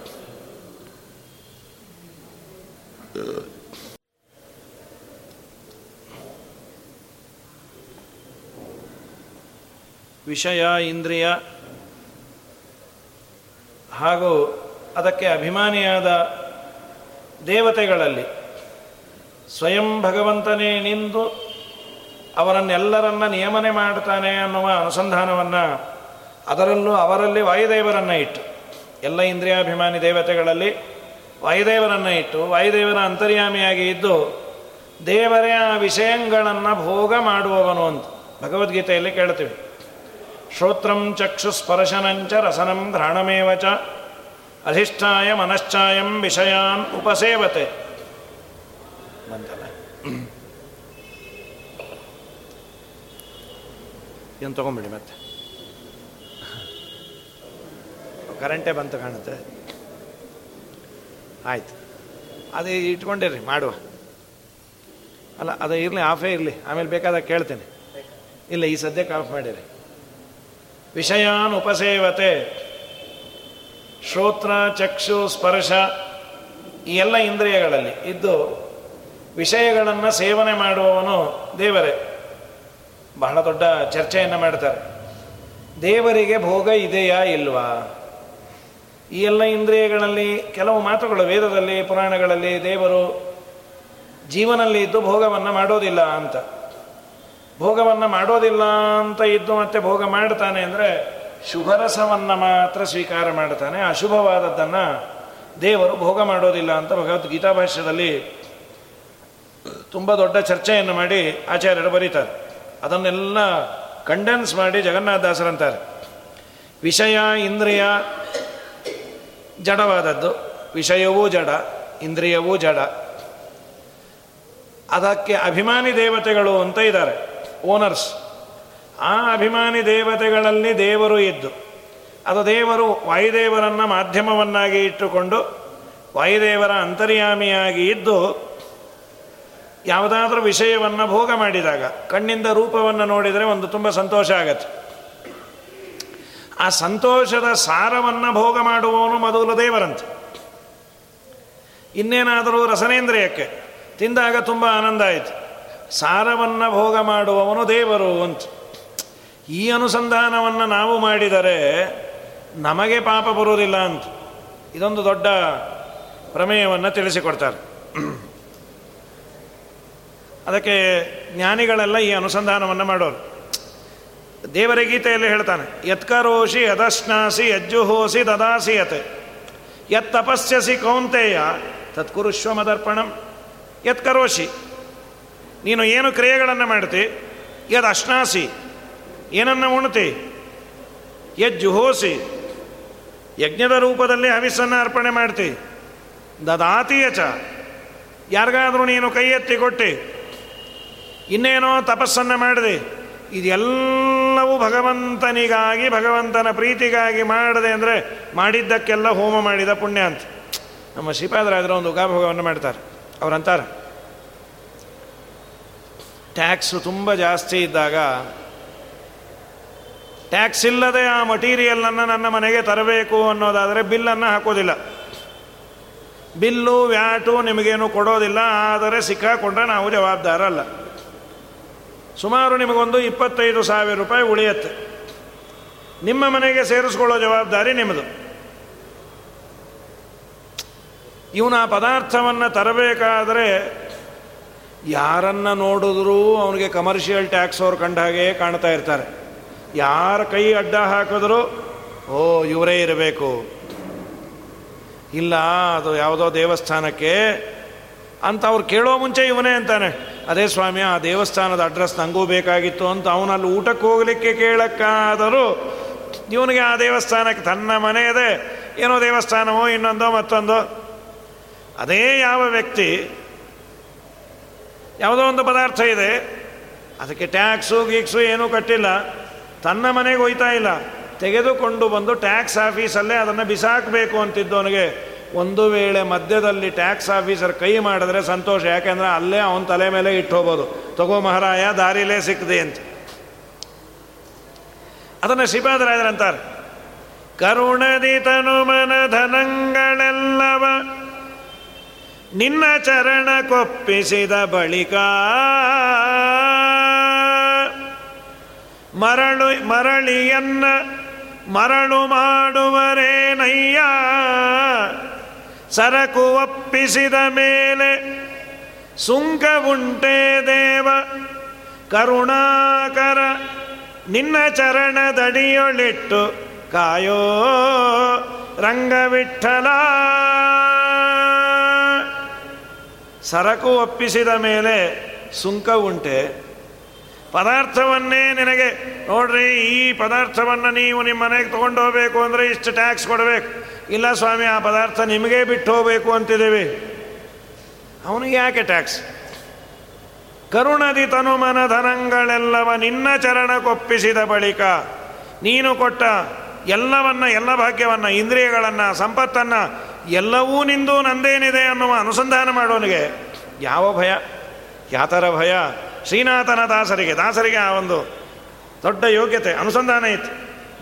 ವಿಷಯ, ಇಂದ್ರಿಯ ಹಾಗೂ ಅದಕ್ಕೆ ಅಭಿಮಾನಿಯಾದ ದೇವತೆಗಳಲ್ಲಿ ಸ್ವಯಂ ಭಗವಂತನೇ ನಿಂದು ಅವರನ್ನೆಲ್ಲರನ್ನ ನಿಯಮನೆ ಮಾಡ್ತಾನೆ ಅನ್ನುವ ಅನುಸಂಧಾನವನ್ನು ಅದರಲ್ಲೂ ಅವರಲ್ಲಿ ವಾಯುದೇವರನ್ನು ಇಟ್ಟು, ಎಲ್ಲ ಇಂದ್ರಿಯಾಭಿಮಾನಿ ದೇವತೆಗಳಲ್ಲಿ ವಾಯುದೇವರನ್ನು ಇಟ್ಟು, ವಾಯುದೇವರ ಅಂತರ್ಯಾಮಿಯಾಗಿ ಇದ್ದು ದೇವರೇ ಆ ವಿಷಯಗಳನ್ನು ಭೋಗ ಮಾಡುವವನು ಅಂತ ಭಗವದ್ಗೀತೆಯಲ್ಲಿ ಕೇಳ್ತೀವಿ. ಶ್ರೋತ್ರಂ ಚಕ್ಷುಸ್ಪರ್ಶನಂಚ ರಸನಂ ಘ್ರಾಣಮೇವ ಚ ಅಧಿಷ್ಠಾಯ ಮನಶ್ಚಾಯಂ ವಿಷಯಾನ್ ಉಪಸೇವತೆ. ಬಂತಲ್ಲ? ಏನು ತೊಗೊಂಬಿಡಿ ಮತ್ತೆ? ಕರೆಂಟೇ ಬಂತು ಕಾಣುತ್ತೆ. ಆಯ್ತು. ಅದೇ ಇಟ್ಕೊಂಡಿರಿ, ಮಾಡುವ. ಅಲ್ಲ, ಅದು ಇರಲಿ ಆಫೇ ಇರಲಿ. ಆಮೇಲೆ ಬೇಕಾದಾಗ ಕೇಳ್ತೇನೆ. ಇಲ್ಲ, ಈ ಸದ್ಯಕ್ಕೆ ಆಫ್ ಮಾಡಿರಿ. ವಿಷಯಾನ್ ಉಪಸೇವತೆ. ಶ್ರೋತ್ರ, ಚಕ್ಷು, ಸ್ಪರ್ಶ, ಈ ಎಲ್ಲ ಇಂದ್ರಿಯಗಳಲ್ಲಿ ಇದ್ದು ವಿಷಯಗಳನ್ನು ಸೇವನೆ ಮಾಡುವವನು ದೇವರೇ. ಬಹಳ ದೊಡ್ಡ ಚರ್ಚೆಯನ್ನು ಮಾಡ್ತಾರೆ. ದೇವರಿಗೆ ಭೋಗ ಇದೆಯಾ ಇಲ್ವಾ? ಈ ಎಲ್ಲ ಇಂದ್ರಿಯಗಳಲ್ಲಿ ಕೆಲವು ಮಾತುಗಳು ವೇದದಲ್ಲಿ, ಪುರಾಣಗಳಲ್ಲಿ ದೇವರು ಜೀವನಲ್ಲಿ ಇದ್ದು ಭೋಗವನ್ನು ಮಾಡೋದಿಲ್ಲ ಅಂತ. ಭೋಗವನ್ನು ಮಾಡೋದಿಲ್ಲ ಅಂತ ಇದ್ದು ಮತ್ತೆ ಭೋಗ ಮಾಡ್ತಾನೆ ಅಂದರೆ ಶುಭರಸವನ್ನು ಮಾತ್ರ ಸ್ವೀಕಾರ ಮಾಡ್ತಾನೆ. ಅಶುಭವಾದದ್ದನ್ನು ದೇವರು ಭೋಗ ಮಾಡೋದಿಲ್ಲ ಅಂತ ಭಗವದ್ಗೀತಾ ಭಾಷ್ಯದಲ್ಲಿ ತುಂಬ ದೊಡ್ಡ ಚರ್ಚೆಯನ್ನು ಮಾಡಿ ಆಚಾರ್ಯರು ಬರೀತಾರೆ. ಅದನ್ನೆಲ್ಲ ಕಂಡೆನ್ಸ್ ಮಾಡಿ ಜಗನ್ನಾಥದಾಸರಂತಾರೆ ವಿಷಯ, ಇಂದ್ರಿಯ ಜಡವಾದದ್ದು. ವಿಷಯವೂ ಜಡ, ಇಂದ್ರಿಯವೂ ಜಡ. ಅದಕ್ಕೆ ಅಭಿಮಾನಿ ದೇವತೆಗಳು ಅಂತ ಇದ್ದಾರೆ ಓನರ್ಸ್ ಆ ಅಭಿಮಾನಿ ದೇವತೆಗಳಲ್ಲಿ ದೇವರು ಇದ್ದು, ಅದು ದೇವರು ವಾಯುದೇವರನ್ನು ಮಾಧ್ಯಮವನ್ನಾಗಿ ಇಟ್ಟುಕೊಂಡು ವಾಯುದೇವರ ಅಂತರ್ಯಾಮಿಯಾಗಿ ಇದ್ದು ಯಾವುದಾದ್ರೂ ವಿಷಯವನ್ನು ಭೋಗ ಮಾಡಿದಾಗ, ಕಣ್ಣಿಂದ ರೂಪವನ್ನು ನೋಡಿದರೆ ಒಂದು ತುಂಬ ಸಂತೋಷ ಆಗತ್ತೆ. ಆ ಸಂತೋಷದ ಸಾರವನ್ನು ಭೋಗ ಮಾಡುವವನು ಮೊದಲು ದೇವರಂತೆ. ಇನ್ನೇನಾದರೂ ರಸನೇಂದ್ರಿಯಕ್ಕೆ ತಿಂದಾಗ ತುಂಬ ಆನಂದ ಆಯಿತು. ಸಾರವನ್ನು ಭೋಗ ಮಾಡುವವನು ದೇವರು ಅಂತ. ಈ ಅನುಸಂಧಾನವನ್ನು ನಾವು ಮಾಡಿದರೆ ನಮಗೆ ಪಾಪ ಬರುವುದಿಲ್ಲ ಅಂತ. ಇದೊಂದು ದೊಡ್ಡ ಪ್ರಮೇಯವನ್ನು ತಿಳಿಸಿಕೊಡ್ತಾರೆ. ಅದಕ್ಕೆ ಜ್ಞಾನಿಗಳೆಲ್ಲ ಈ ಅನುಸಂಧಾನವನ್ನು ಮಾಡೋರು. ದೇವರ ಗೀತೆಯಲ್ಲಿ ಹೇಳ್ತಾನೆ, ಯತ್ಕರೋಷಿ ಯದಶ್ನಾಸಿ ಯಜ್ಜುಹೋಸಿ ದದಾಸಿ ಯತ್ ತಪಸ್ಯಸಿ ಕೌಂತೆಯ ತತ್ಕುರುಶ್ವ ಮದರ್ಪಣಂ ಯತ್ಕರೋಷಿ, ನೀನು ಏನು ಕ್ರಿಯೆಗಳನ್ನು ಮಾಡ್ತಿ? ಯದ್ ಅಶ್ನಾಸಿ ಏನನ್ನು ಉಣ್ತಿ? ಯಜ್ಜುಹೋಸಿ, ಯಜ್ಞದ ರೂಪದಲ್ಲಿ ಹವಿಸ್ಸನ್ನು ಅರ್ಪಣೆ ಮಾಡ್ತಿ. ದದಾತಿಯ ಚ ಯಾರಿಗಾದರೂ ನೀನು ಕೈ ಎತ್ತಿ ಕೊಟ್ಟು. ಇನ್ನೇನೋ ತಪಸ್ಸನ್ನು ಮಾಡಿದೆ. ಇದೆಲ್ಲವೂ ಭಗವಂತನಿಗಾಗಿ, ಭಗವಂತನ ಪ್ರೀತಿಗಾಗಿ ಮಾಡದೆ ಅಂದರೆ ಮಾಡಿದ್ದಕ್ಕೆಲ್ಲ ಹೋಮ ಮಾಡಿದ ಪುಣ್ಯ ಅಂತ. ನಮ್ಮ ಶ್ರೀಪಾದರಾಜರ ಒಂದು ಉಗಾಭೋಗವನ್ನು ಮಾಡ್ತಾರೆ. ಅವರಂತಾರೆ. ಟ್ಯಾಕ್ಸು ತುಂಬ ಜಾಸ್ತಿ ಇದ್ದಾಗ, ಟ್ಯಾಕ್ಸ್ ಇಲ್ಲದೆ ಆ ಮಟೀರಿಯಲನ್ನು ನನ್ನ ಮನೆಗೆ ತರಬೇಕು ಅನ್ನೋದಾದರೆ ಬಿಲ್ಲನ್ನು ಹಾಕೋದಿಲ್ಲ. ಬಿಲ್ಲು, ವ್ಯಾಟು ನಿಮಗೇನು ಕೊಡೋದಿಲ್ಲ, ಆದರೆ ಸಿಕ್ಕಾಕೊಂಡ್ರೆ ನಾವು ಜವಾಬ್ದಾರ ಅಲ್ಲ ಸುಮಾರು ನಿಮಗೊಂದು ಇಪ್ಪತ್ತೈದು ಸಾವಿರ ರೂಪಾಯಿ ಉಳಿಯತ್ತೆ. ನಿಮ್ಮ ಮನೆಗೆ ಸೇರಿಸ್ಕೊಳ್ಳೋ ಜವಾಬ್ದಾರಿ ನಿಮ್ಮದು. ಇವನ ಪದಾರ್ಥವನ್ನು ತರಬೇಕಾದರೆ ಯಾರನ್ನ ನೋಡಿದ್ರೂ ಅವನಿಗೆ ಕಮರ್ಷಿಯಲ್ ಟ್ಯಾಕ್ಸ್ ಅವ್ರು ಕಂಡ ಹಾಗೆ ಕಾಣ್ತಾ ಇರ್ತಾರೆ. ಯಾರ ಕೈ ಅಡ್ಡ ಹಾಕಿದ್ರು, ಓ, ಇವರೇ ಇರಬೇಕು. ಇಲ್ಲ, ಅದು ಯಾವುದೋ ದೇವಸ್ಥಾನಕ್ಕೆ ಅಂತ ಅವ್ರು ಕೇಳೋ ಮುಂಚೆ ಇವನೇ ಅಂತಾನೆ. ಅದೇ ಸ್ವಾಮಿ, ಆ ದೇವಸ್ಥಾನದ ಅಡ್ರೆಸ್ ನನಗೂ ಬೇಕಾಗಿತ್ತು ಅಂತ ಅವನಲ್ಲಿ ಊಟಕ್ಕೆ ಹೋಗಲಿಕ್ಕೆ ಕೇಳಕ್ಕಾದರೂ, ಇವನಿಗೆ ಆ ದೇವಸ್ಥಾನಕ್ಕೆ ತನ್ನ ಮನೆ ಇದೆ, ಏನೋ ದೇವಸ್ಥಾನವೋ ಇನ್ನೊಂದೋ ಮತ್ತೊಂದೋ. ಅದೇ ಯಾವ ವ್ಯಕ್ತಿ, ಯಾವುದೋ ಒಂದು ಪದಾರ್ಥ ಇದೆ, ಅದಕ್ಕೆ ಟ್ಯಾಕ್ಸು ಗೀಕ್ಸು ಏನೂ ಕಟ್ಟಿಲ್ಲ, ತನ್ನ ಮನೆಗೆ ಹೋಯ್ತಾ ಇಲ್ಲ, ತೆಗೆದುಕೊಂಡು ಬಂದು ಟ್ಯಾಕ್ಸ್ ಆಫೀಸಲ್ಲೇ ಅದನ್ನು ಬಿಸಾಕಬೇಕು ಅಂತಿದ್ದವನಿಗೆ ಒಂದು ವೇಳೆ ಮಧ್ಯದಲ್ಲಿ ಟ್ಯಾಕ್ಸ್ ಆಫೀಸರ್ ಕೈ ಮಾಡಿದ್ರೆ ಸಂತೋಷ, ಯಾಕೆಂದ್ರೆ ಅಲ್ಲೇ ಅವನ ತಲೆ ಮೇಲೆ ಇಟ್ಟು ಹೋಗ್ಬೋದು ತಗೋ ಮಹಾರಾಯ, ದಾರಿಲೇ ಸಿಕ್ಕದೆ ಅಂತ. ಅದನ್ನು ಶ್ರೀಪಾದರಾಜರಂತಾರೆ ಕರುಣದಿ ತನು ಮನ ಧನಂಗಳೆಲ್ಲವ, ನಿನ್ನ ಚರಣ ಕೊಪ್ಪಿಸಿದ ಬಳಿಕ, ಮರಳು, ಮರಳಿಯನ್ನ ಮರಳು ಮಾಡುವರೇನಯ್ಯ? ಸರಕು ಒಪ್ಪಿಸಿದ ಮೇಲೆ ಸುಂಕ ಉಂಟೆ ದೇವ, ಕರುಣಾಕರ ನಿನ್ನ ಚರಣದಡಿಯೊಳಿಟ್ಟು ಕಾಯೋ ರಂಗವಿಠಲ. ಸರಕು ಒಪ್ಪಿಸಿದ ಮೇಲೆ ಸುಂಕ ಉಂಟೆ ಪದಾರ್ಥವನ್ನೇ ನಿನಗೆ, ನೋಡ್ರಿ, ಈ ಪದಾರ್ಥವನ್ನು ನೀವು ನಿಮ್ಮ ಮನೆಗೆ ತೊಗೊಂಡೋಗ್ಬೇಕು ಅಂದರೆ ಇಷ್ಟು ಟ್ಯಾಕ್ಸ್ ಕೊಡಬೇಕು. ಇಲ್ಲ ಸ್ವಾಮಿ, ಆ ಪದಾರ್ಥ ನಿಮಗೇ ಬಿಟ್ಟು ಹೋಗಬೇಕು ಅಂತಿದ್ದೀವಿ. ಅವನಿಗೆ ಯಾಕೆ ಟ್ಯಾಕ್ಸ್? ಕರುಣದಿ ತನುಮನ ಧನಗಳೆಲ್ಲವ ನಿನ್ನ ಚರಣ ಕೊಪ್ಪಿಸಿದ ಬಳಿಕ ನೀನು ಕೊಟ್ಟ ಎಲ್ಲವನ್ನ, ಎಲ್ಲ ಭಾಗ್ಯವನ್ನ, ಇಂದ್ರಿಯಗಳನ್ನು, ಸಂಪತ್ತನ್ನು, ಎಲ್ಲವೂ ನಿಂದು ನಂದೇನಿದೆ ಅನ್ನುವ ಅನುಸಂಧಾನ ಮಾಡೋನಿಗೆ ಯಾವ ಭಯ? ಯಾತರ ಭಯ? ಶ್ರೀನಾಥನ ದಾಸರಿಗೆ ದಾಸರಿಗೆ ಆ ಒಂದು ದೊಡ್ಡ ಯೋಗ್ಯತೆ, ಅನುಸಂಧಾನ ಇತ್ತು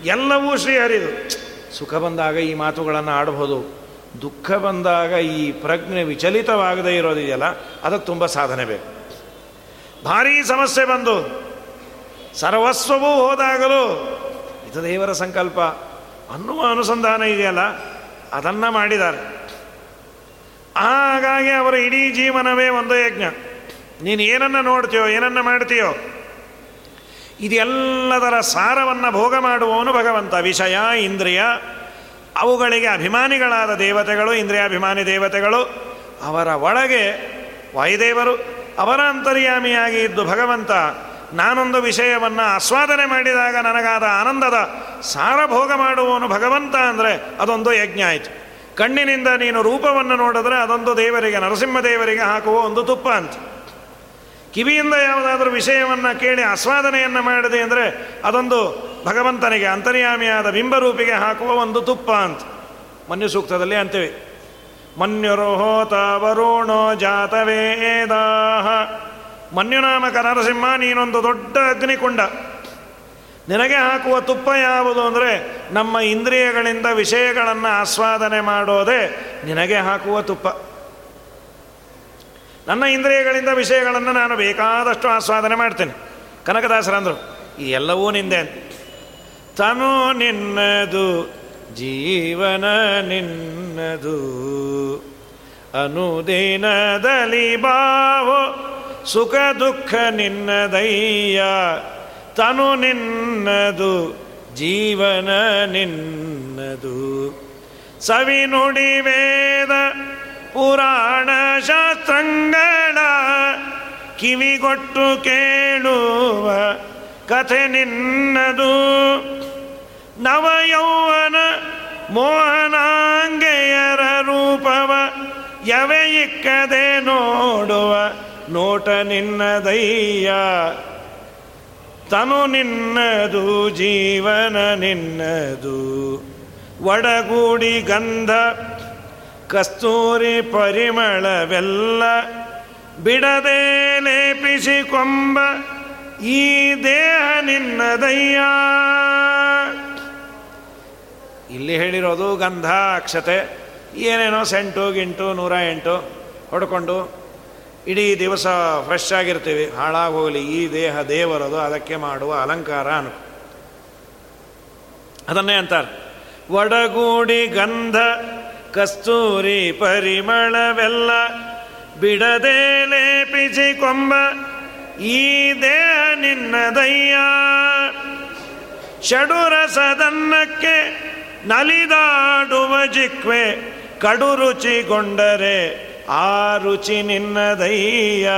ಎಲ್ಲವೂ ಶ್ರೀಹರಿದು. ಸುಖ ಬಂದಾಗ ಈ ಮಾತುಗಳನ್ನು ಆಡಬಹುದು. ದುಃಖ ಬಂದಾಗ ಈ ಪ್ರಜ್ಞೆ ವಿಚಲಿತವಾಗದೇ ಇರೋದಿದೆಯಲ್ಲ, ಅದಕ್ಕೆ ತುಂಬ ಸಾಧನೆ ಬೇಕು. ಭಾರೀ ಸಮಸ್ಯೆ ಬಂದು, ಸರ್ವಸ್ವವೂ ಹೋದಾಗಲೂ, ಇದು ದೇವರ ಸಂಕಲ್ಪ, ಅನ್ನುವ ಅನುಸಂಧಾನ ಇದೆಯಲ್ಲ, ಅದನ್ನು ಮಾಡಿದ್ದಾರೆ. ಹಾಗಾಗಿ ಅವರ ಇಡೀ ಜೀವನವೇ ಒಂದು ಯಜ್ಞ. ನೀನು ಏನನ್ನು ನೋಡ್ತೀಯೋ, ಏನನ್ನು ಮಾಡ್ತೀಯೋ ಇದೆಲ್ಲದರ ಸಾರವನ್ನು ಭೋಗ ಮಾಡುವವನು ಭಗವಂತ. ವಿಷಯ, ಇಂದ್ರಿಯ, ಅವುಗಳಿಗೆ ಅಭಿಮಾನಿಗಳಾದ ದೇವತೆಗಳು, ಇಂದ್ರಿಯಾಭಿಮಾನಿ ದೇವತೆಗಳು, ಅವರ ಒಳಗೆ ವಾಯುದೇವರು ಅವರ ಅಂತರ್ಯಾಮಿಯಾಗಿ ಇದ್ದು ಭಗವಂತ ನಾನೊಂದು ವಿಷಯವನ್ನು ಆಸ್ವಾದನೆ ಮಾಡಿದಾಗ ನನಗಾದ ಆನಂದದ ಸಾರಭೋಗ ಮಾಡುವವನು ಭಗವಂತ ಅಂದರೆ ಅದೊಂದು ಯಜ್ಞ ಆಯಿತು. ಕಣ್ಣಿನಿಂದ ನೀನು ರೂಪವನ್ನು ನೋಡಿದ್ರೆ ಅದೊಂದು ದೇವರಿಗೆ, ನರಸಿಂಹ ದೇವರಿಗೆ ಹಾಕುವ ಒಂದು ತುಪ್ಪ ಅಂತ. ಕಿವಿಯಿಂದ ಯಾವುದಾದ್ರೂ ವಿಷಯವನ್ನು ಕೇಳಿ ಆಸ್ವಾದನೆಯನ್ನು ಮಾಡಿದೆ ಅಂದರೆ ಅದೊಂದು ಭಗವಂತನಿಗೆ ಅಂತರ್ಯಾಮಿಯಾದ ಬಿಂಬರೂಪಿಗೆ ಹಾಕುವ ಒಂದು ತುಪ್ಪ ಅಂತ. ಮನ್ಯು ಸೂಕ್ತದಲ್ಲಿ ಅಂತೇವೆ ಮನ್ಯುರೋಹೋತ ವರುಣೋ ಜಾತವೇದಾಹ ಮನ್ಯುನಾಮಕ ನರಸಿಂಹ, ನೀನೊಂದು ದೊಡ್ಡ ಅಗ್ನಿಕುಂಡ. ನಿನಗೆ ಹಾಕುವ ತುಪ್ಪ ಯಾವುದು ಅಂದರೆ ನಮ್ಮ ಇಂದ್ರಿಯಗಳಿಂದ ವಿಷಯಗಳನ್ನು ಆಸ್ವಾದನೆ ಮಾಡೋದೇ ನಿನಗೆ ಹಾಕುವ ತುಪ್ಪ. ನನ್ನ ಇಂದ್ರಿಯಗಳಿಂದ ವಿಷಯಗಳನ್ನು ನಾನು ಬೇಕಾದಷ್ಟು ಆಸ್ವಾದನೆ ಮಾಡ್ತೇನೆ. ಕನಕದಾಸರಂದರು ಎಲ್ಲವೂ ನಿಂದೆ ತನು ನಿನ್ನದು, ಜೀವನ ನಿನ್ನದು. ಅನುದಿನದಲ್ಲಿ ಬಾವೋ, ಸುಖ ದುಃಖ ನಿನ್ನದಯ್ಯ. ತನು ನಿನ್ನದು, ಜೀವನ ನಿನ್ನದು. ಸವಿ ನುಡಿ ವೇದ ಪುರಾಣ ಶಾಸ್ತ್ರಗಳ ಕಿವಿಗೊಟ್ಟು ಕೇಳುವ ಕಥೆ ನಿನ್ನದು. ನವಯೌವನ ಮೋಹನಾಂಗೆಯರ ರೂಪವ ಯವೆ ಇಕ್ಕದೆ ನೋಡುವ ನೋಟ ನಿನ್ನದಯ್ಯ ತನು ನಿನ್ನದು, ಜೀವನ ನಿನ್ನದು. ಒಡಗೂಡಿ ಗಂಧ ಕಸ್ತೂರಿ ಪರಿಮಳವೆಲ್ಲ ಬಿಡದೆ ಕೊಂಬ ಈ ದೇಹ ನಿನ್ನದಯ್ಯ ಇಲ್ಲಿ ಹೇಳಿರೋದು ಗಂಧ ಅಕ್ಷತೆ ಏನೇನೋ ಸೆಂಟು ಗಿಂಟು ನೂರ ಎಂಟು ಹೊಡ್ಕೊಂಡು ಇಡೀ ದಿವಸ ಫ್ರೆಶ್ ಆಗಿರ್ತೀವಿ. ಹಾಳಾಗೋಗಲಿ. ಈ ದೇಹ ದೇವರದು. ಅದಕ್ಕೆ ಮಾಡುವ ಅಲಂಕಾರ ಅನು. ಅದನ್ನೇ ಅಂತಾರೆ. ಒಡಗೂಡಿ ಗಂಧ ಕಸ್ತೂರಿ ಪರಿಮಳವೆಲ್ಲ ಬಿಡದೆ ಲೇಪಿಸಿ ಕೊಂಬ, ಈ ದೇಹ ನಿನ್ನದಯ್ಯ ಷಡುರಸದನ್ನಕ್ಕೆ ನಲಿದಾಡುವ ಜಿಕ್ವೆ ಕಡು ರುಚಿಗೊಂಡರೆ ಆ ರುಚಿ ನಿನ್ನ ನಿನ್ನದಯ್ಯ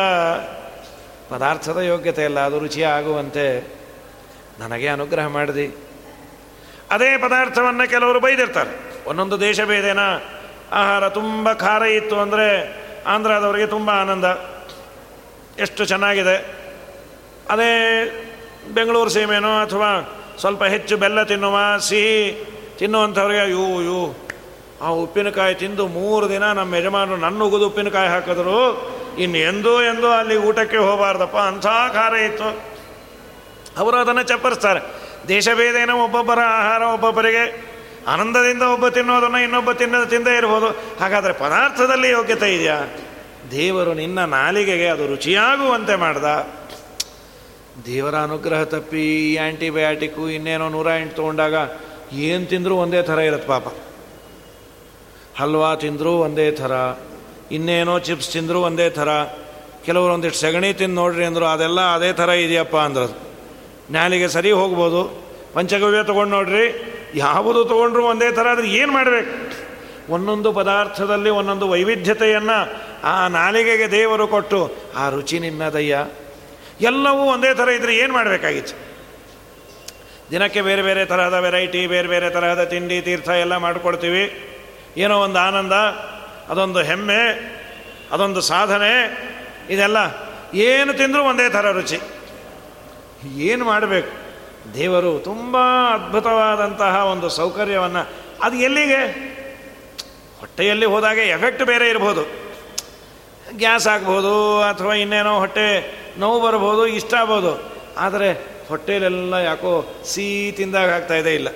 ಪದಾರ್ಥದ ಯೋಗ್ಯತೆ ಇಲ್ಲ ಅದು ರುಚಿ ಆಗುವಂತೆ ನನಗೆ ಅನುಗ್ರಹ ಮಾಡಿದಿ. ಅದೇ ಪದಾರ್ಥವನ್ನು ಕೆಲವರು ಬೈದಿರ್ತಾರೆ. ಒಂದೊಂದು ದೇಶ ಆಹಾರ ತುಂಬ ಖಾರ ಇತ್ತು ಅಂದರೆ ಆಂಧ್ರದವರಿಗೆ ತುಂಬ ಆನಂದ. ಎಷ್ಟು ಚೆನ್ನಾಗಿದೆ. ಅದೇ ಬೆಂಗಳೂರು ಸೀಮೆನೋ ಅಥವಾ ಸ್ವಲ್ಪ ಹೆಚ್ಚು ಬೆಲ್ಲ ತಿನ್ನುವ, ಸಿಹಿ ತಿನ್ನುವಂಥವ್ರಿಗೆ ಯೂ ಯೂ ಆ ಉಪ್ಪಿನಕಾಯಿ ತಿಂದು ಮೂರು ದಿನ ನಮ್ಮ ಯಜಮಾನರು ನನ್ನ ಉಗಿದು ಉಪ್ಪಿನಕಾಯಿ ಹಾಕಿದ್ರು. ಇನ್ನು ಎಂದೂ ಎಂದೂ ಅಲ್ಲಿ ಊಟಕ್ಕೆ ಹೋಗಬಾರ್ದಪ್ಪ, ಅಂಥ ಖಾರ ಇತ್ತು. ಅವರು ಅದನ್ನು ಚಪ್ಪರಿಸ್ತಾರೆ. ದೇಶಭೇದೇನ ಒಬ್ಬೊಬ್ಬರ ಆಹಾರ ಒಬ್ಬೊಬ್ಬರಿಗೆ. ಆನಂದದಿಂದ ಒಬ್ಬ ತಿನ್ನೋದನ್ನು ಇನ್ನೊಬ್ಬ ತಿನ್ನೋದು ತಿಂದೇ ಇರ್ಬೋದು. ಹಾಗಾದರೆ ಪದಾರ್ಥದಲ್ಲಿ ಯೋಗ್ಯತೆ ಇದೆಯಾ? ದೇವರು ನಿನ್ನ ನಾಲಿಗೆಗೆ ಅದು ರುಚಿಯಾಗುವಂತೆ ಮಾಡ್ದ. ದೇವರ ಅನುಗ್ರಹ ತಪ್ಪಿ ಆ್ಯಂಟಿಬಯಾಟಿಕ್ಕು ಇನ್ನೇನೋ ನೂರ ಎಂಟು ತೊಗೊಂಡಾಗ ಏನು ತಿಂದರೂ ಒಂದೇ ಥರ ಇರುತ್ತೆ ಪಾಪ. ಹಲ್ವಾ ತಿಂದರೂ ಒಂದೇ ಥರ, ಇನ್ನೇನೋ ಚಿಪ್ಸ್ ತಿಂದರೂ ಒಂದೇ ಥರ ಕೆಲವರು ಒಂದಿಷ್ಟು ಸಗಣಿ ತಿಂದು ನೋಡ್ರಿ ಅಂದರು ಅದೆಲ್ಲ ಅದೇ ಥರ ಇದೆಯಪ್ಪ ಅಂದ್ರದು. ನಾಲಿಗೆ ಸರಿ ಹೋಗ್ಬೋದು, ಪಂಚಗವ್ಯ ತೊಗೊಂಡು ನೋಡ್ರಿ ಯಾವುದು ತಗೊಂಡ್ರು ಒಂದೇ ಥರ ಆದರೆ ಏನು ಮಾಡಬೇಕು? ಒಂದೊಂದು ಪದಾರ್ಥದಲ್ಲಿ ಒಂದೊಂದು ವೈವಿಧ್ಯತೆಯನ್ನು ಆ ನಾಲಿಗೆಗೆ ದೇವರು ಕೊಟ್ಟು ಆ ರುಚಿ ನಿನ್ನದಯ್ಯ. ಎಲ್ಲವೂ ಒಂದೇ ಥರ ಇದ್ದರೆ ಏನು ಮಾಡಬೇಕಾಗಿತ್ತು? ದಿನಕ್ಕೆ ಬೇರೆ ಬೇರೆ ತರಹದ ವೆರೈಟಿ ಬೇರೆ ಬೇರೆ ತರಹದ ತಿಂಡಿ, ತೀರ್ಥ ಎಲ್ಲ ಮಾಡಿಕೊಡ್ತೀವಿ. ಏನೋ ಒಂದು ಆನಂದ, ಅದೊಂದು ಹೆಮ್ಮೆ, ಅದೊಂದು ಸಾಧನೆ, ಇದೆಲ್ಲ. ಏನು ತಿಂದರೂ ಒಂದೇ ಥರ ರುಚಿ. ಏನು ಮಾಡಬೇಕು? ದೇವರು ತುಂಬ ಅದ್ಭುತವಾದಂತಹ ಒಂದು ಸೌಕರ್ಯವನ್ನು, ಅದು ಎಲ್ಲಿಗೆ? ಹೊಟ್ಟೆಯಲ್ಲಿ ಹೋದಾಗೆ ಎಫೆಕ್ಟ್ ಬೇರೆ ಇರ್ಬೋದು. ಗ್ಯಾಸ್ ಆಗ್ಬೋದು, ಅಥವಾ ಇನ್ನೇನೋ ಹೊಟ್ಟೆ ನೋವು ಬರ್ಬೋದು, ಇಷ್ಟ ಆಗ್ಬೋದು. ಆದರೆ ಹೊಟ್ಟೆಯಲ್ಲೆಲ್ಲ ಯಾಕೋ ಸಿಹಿ ತಿಂದಾಗ ಇದೆ ಇಲ್ಲ.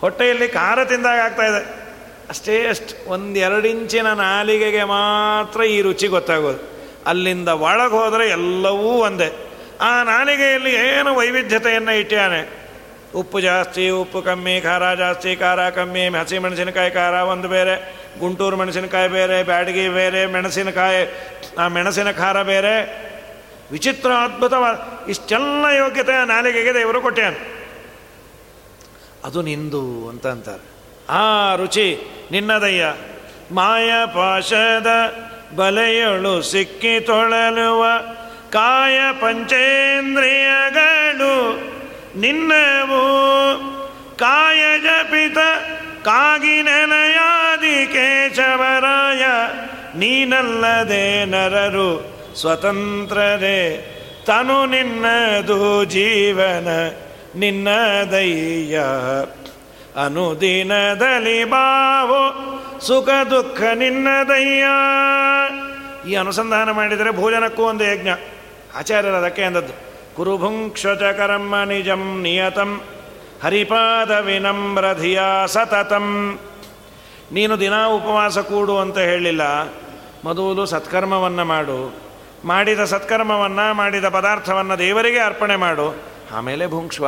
ಹೊಟ್ಟೆಯಲ್ಲಿ ಖಾರ ತಿಂದಾಗ ಇದೆ. ಅಷ್ಟೇ ಅಷ್ಟು ಒಂದೆರಡು ಇಂಚಿನ ನಾಲಿಗೆಗೆ ಮಾತ್ರ ಈ ರುಚಿ ಗೊತ್ತಾಗೋದು. ಅಲ್ಲಿಂದ ಒಳಗೆ ಹೋದರೆ ಎಲ್ಲವೂ ಒಂದೇ. ಆ ನಾಲಿಗೆಯಲ್ಲಿ ಏನು ವೈವಿಧ್ಯತೆಯನ್ನು ಇಟ್ಟಾನೆ ಉಪ್ಪು ಜಾಸ್ತಿ, ಉಪ್ಪು ಕಮ್ಮಿ, ಖಾರ ಜಾಸ್ತಿ, ಖಾರ ಕಮ್ಮಿ, ಹಸಿ ಮೆಣಸಿನಕಾಯಿ, ಖಾರ ಒಂದು ಬೇರೆ, ಗುಂಟೂರು ಮೆಣಸಿನಕಾಯಿ ಬೇರೆ, ಬ್ಯಾಡಗಿ ಬೇರೆ, ಮೆಣಸಿನಕಾಯಿ, ಆ ಮೆಣಸಿನ ಖಾರ ಬೇರೆ. ವಿಚಿತ್ರ ಅದ್ಭುತವಾದ ಇಷ್ಟೆಲ್ಲ ಯೋಗ್ಯತೆ ನಾಲಿಗೆಗೆ ದೇವರು ಕೊಟ್ಟಿಯಾನೆ ಅದು ನಿಂದು ಅಂತ ಅಂತಾರೆ. ಆ ರುಚಿ ನಿನ್ನದಯ್ಯ. ಮಾಯ ಪಾಶದ ಬಲೆಯಳು ಸಿಕ್ಕಿ ತೊಳಲುವ ಕಾಯ ಪಂಚೇಂದ್ರಿಯಗಳು ನಿನ್ನವು. ಕಾಯ ಜಪಿತ ಕಾಗಿ ನೆನೆಯಾದಿ ಕೇಶವರಾಯ, ನೀನಲ್ಲದೆ ನರರು ಸ್ವತಂತ್ರರೇ. ತನು ನಿನ್ನದು ಜೀವನ ನಿನ್ನದಯ್ಯ ಅನುದಿನದಲ್ಲಿ ಬಾವು, ಸುಖ ದುಃಖ ನಿನ್ನದಯ್ಯ ಈ ಅನುಸಂಧಾನ ಮಾಡಿದರೆ ಭೋಜನಕ್ಕೂ ಒಂದು ಯಜ್ಞ. ಆಚಾರ್ಯರ ಅದಕ್ಕೆ ಅಂದದ್ದು ಕುರುಭುಂಕ್ಷಚಕರಮ್ಮ ನಿಜಂ ನಿಯತಂ, ಹರಿಪಾದ ವಿನಮ್ರಧಿಯ ಸತತಂ. ನೀನು ದಿನ ಉಪವಾಸ ಕೂಡು ಅಂತ ಹೇಳಿಲ್ಲ ಮೊದಲು ಸತ್ಕರ್ಮವನ್ನು ಮಾಡು, ಮಾಡಿದ ಸತ್ಕರ್ಮವನ್ನು, ಮಾಡಿದ ಪದಾರ್ಥವನ್ನು ದೇವರಿಗೆ ಅರ್ಪಣೆ ಮಾಡು, ಆಮೇಲೆ ಭುಂಕ್ಷ್ವ.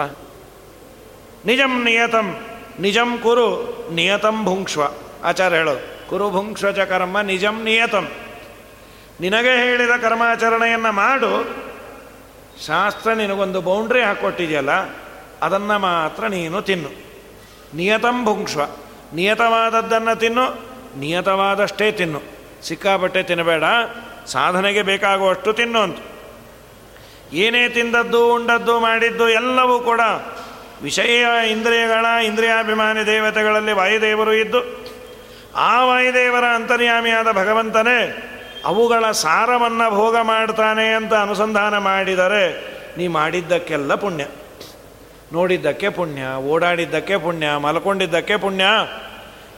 ನಿಜಂ ನಿಯತಂ, ನಿಜಂ ಕುರು, ನಿಯತಂ ಭುಂಕ್ಷ್ವ. ಆಚಾರ್ಯ ಹೇಳೋದು ಕುರು ಭುಂಕ್ಷ ಕರ್ಮ ನಿಜಂ ನಿಯತಂ. ನಿನಗೆ ಹೇಳಿದ ಕರ್ಮಾಚರಣೆಯನ್ನು ಮಾಡು. ಶಾಸ್ತ್ರ ನಿನಗೊಂದು ಬೌಂಡ್ರಿ ಹಾಕ್ಕೊಟ್ಟಿದೆಯಲ್ಲ ಅದನ್ನು ಮಾತ್ರ ನೀನು ತಿನ್ನು. ನಿಯತಂ ಭುಂಕ್ಷ್ವ. ನಿಯತವಾದದ್ದನ್ನು ತಿನ್ನು, ನಿಯತವಾದಷ್ಟೇ ತಿನ್ನು. ಸಿಕ್ಕಾಪಟ್ಟೆ ತಿನ್ನಬೇಡ ಸಾಧನೆಗೆ ಬೇಕಾಗುವಷ್ಟು ತಿನ್ನು ಅಂತ. ಏನೇ ತಿಂದದ್ದು ಉಂಡದ್ದು ಮಾಡಿದ್ದು ಎಲ್ಲವೂ ಕೂಡ ವಿಷಯ ಇಂದ್ರಿಯಗಳ, ಇಂದ್ರಿಯಾಭಿಮಾನಿ ದೇವತೆಗಳಲ್ಲಿ ವಾಯುದೇವರು ಇದ್ದು, ಆ ವಾಯುದೇವರ ಅಂತರ್ಯಾಮಿಯಾದ ಭಗವಂತನೇ ಅವುಗಳ ಸಾರವನ್ನು ಭೋಗ ಮಾಡ್ತಾನೆ ಅಂತ ಅನುಸಂಧಾನ ಮಾಡಿದರೆ ನೀ ಮಾಡಿದ್ದಕ್ಕೆಲ್ಲ ಪುಣ್ಯ. ನೋಡಿದ್ದಕ್ಕೆ ಪುಣ್ಯ, ಓಡಾಡಿದ್ದಕ್ಕೆ ಪುಣ್ಯ, ಮಲ್ಕೊಂಡಿದ್ದಕ್ಕೆ ಪುಣ್ಯ,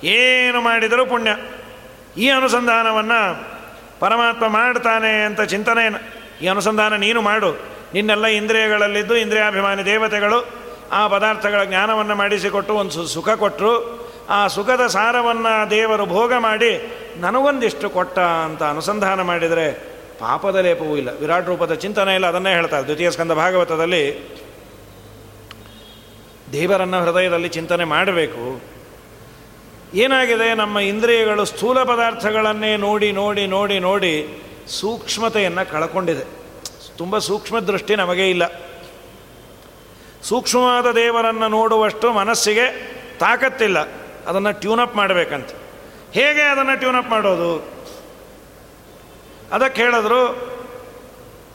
ಏನು ಮಾಡಿದರೂ ಪುಣ್ಯ. ಈ ಅನುಸಂಧಾನವನ್ನು ಪರಮಾತ್ಮ ಮಾಡ್ತಾನೆ ಅಂತ ಚಿಂತನೆ ಈ ಅನುಸಂಧಾನ ನೀನು ಮಾಡು. ನಿನ್ನೆಲ್ಲ ಇಂದ್ರಿಯಗಳಲ್ಲಿದ್ದು ಇಂದ್ರಿಯಾಭಿಮಾನಿ ದೇವತೆಗಳು ಆ ಪದಾರ್ಥಗಳ ಜ್ಞಾನವನ್ನು ಮಾಡಿಸಿಕೊಟ್ಟು ಒಂದು ಸುಖ ಕೊಟ್ಟರು ಆ ಸುಖದ ಸಾರವನ್ನು ದೇವರು ಭೋಗ ಮಾಡಿ ನನಗೊಂದಿಷ್ಟು ಕೊಟ್ಟ ಅಂತ ಅನುಸಂಧಾನ ಮಾಡಿದರೆ ಪಾಪದ ಲೇಪವೂ ಇಲ್ಲ. ವಿರಾಟ್ ರೂಪದ ಚಿಂತನೆ ಇಲ್ಲ, ಅದನ್ನೇ ಹೇಳ್ತಾರೆ. ದ್ವಿತೀಯ ಸ್ಕಂದ ಭಾಗವತದಲ್ಲಿ ದೇವರನ್ನು ಹೃದಯದಲ್ಲಿ ಚಿಂತನೆ ಮಾಡಬೇಕು. ಏನಾಗಿದೆ? ನಮ್ಮ ಇಂದ್ರಿಯಗಳು ಸ್ಥೂಲ ಪದಾರ್ಥಗಳನ್ನೇ ನೋಡಿ ನೋಡಿ ನೋಡಿ ನೋಡಿ ಸೂಕ್ಷ್ಮತೆಯನ್ನು ಕಳ್ಕೊಂಡಿದೆ. ತುಂಬ ಸೂಕ್ಷ್ಮ ದೃಷ್ಟಿ ನಮಗೆ ಇಲ್ಲ. ಸೂಕ್ಷ್ಮವಾದ ದೇವರನ್ನು ನೋಡುವಷ್ಟು ಮನಸ್ಸಿಗೆ ತಾಕತ್ತಿಲ್ಲ. ಅದನ್ನು ಟ್ಯೂನಪ್ ಮಾಡಬೇಕಂತ. ಹೇಗೆ ಅದನ್ನು ಟ್ಯೂನಪ್ ಮಾಡೋದು? ಅದಕ್ಕೆ ಹೇಳಿದ್ರು,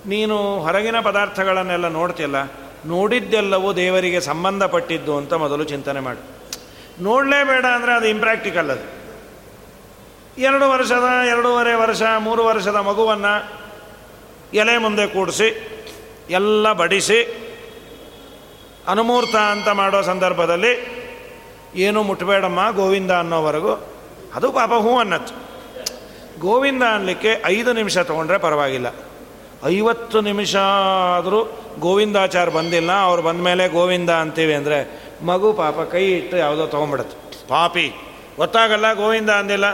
ನೀನು ಹೊರಗಿನ ಪದಾರ್ಥಗಳನ್ನೆಲ್ಲ ನೋಡ್ತಿಲ್ಲ ನೋಡಿದ್ದೆಲ್ಲವೂ ದೇವರಿಗೆ ಸಂಬಂಧಪಟ್ಟಿದ್ದು ಅಂತ ಮೊದಲು ಚಿಂತನೆ ಮಾಡು. ನೋಡಲೇಬೇಡ ಅಂದರೆ ಅದು ಇಂಪ್ರ್ಯಾಕ್ಟಿಕಲ್ ಅದು. ಎರಡು ವರ್ಷದ, ಎರಡೂವರೆ ವರ್ಷ, ಮೂರು ವರ್ಷದ ಮಗುವನ್ನು ಎಲೆ ಮುಂದೆ ಕೂಡಿಸಿ, ಎಲ್ಲ ಬಡಿಸಿ, ಅನುಮೂರ್ತ ಅಂತ ಮಾಡೋ ಸಂದರ್ಭದಲ್ಲಿ ಏನು ಮುಟ್ಟಬೇಡಮ್ಮ ಗೋವಿಂದ ಅನ್ನೋವರೆಗೂ. ಅದು ಪಾಪ ಹೂ ಅನ್ನತ್ತು ಗೋವಿಂದ ಅನ್ನಲಿಕ್ಕೆ ಐದು ನಿಮಿಷ ತೊಗೊಂಡ್ರೆ ಪರವಾಗಿಲ್ಲ. ಐವತ್ತು ನಿಮಿಷ ಆದರೂ ಗೋವಿಂದಾಚಾರ ಬಂದಿಲ್ಲ, ಅವ್ರು ಬಂದ ಮೇಲೆ ಗೋವಿಂದ ಅಂತೀವಿ ಅಂದರೆ ಮಗು ಪಾಪ ಕೈ ಇಟ್ಟು ಯಾವುದೋ ತೊಗೊಂಬಿಡುತ್ತೆ ಪಾಪಿ. ಗೊತ್ತಾಗಲ್ಲ ಗೋವಿಂದ ಅಂದಿಲ್ಲ.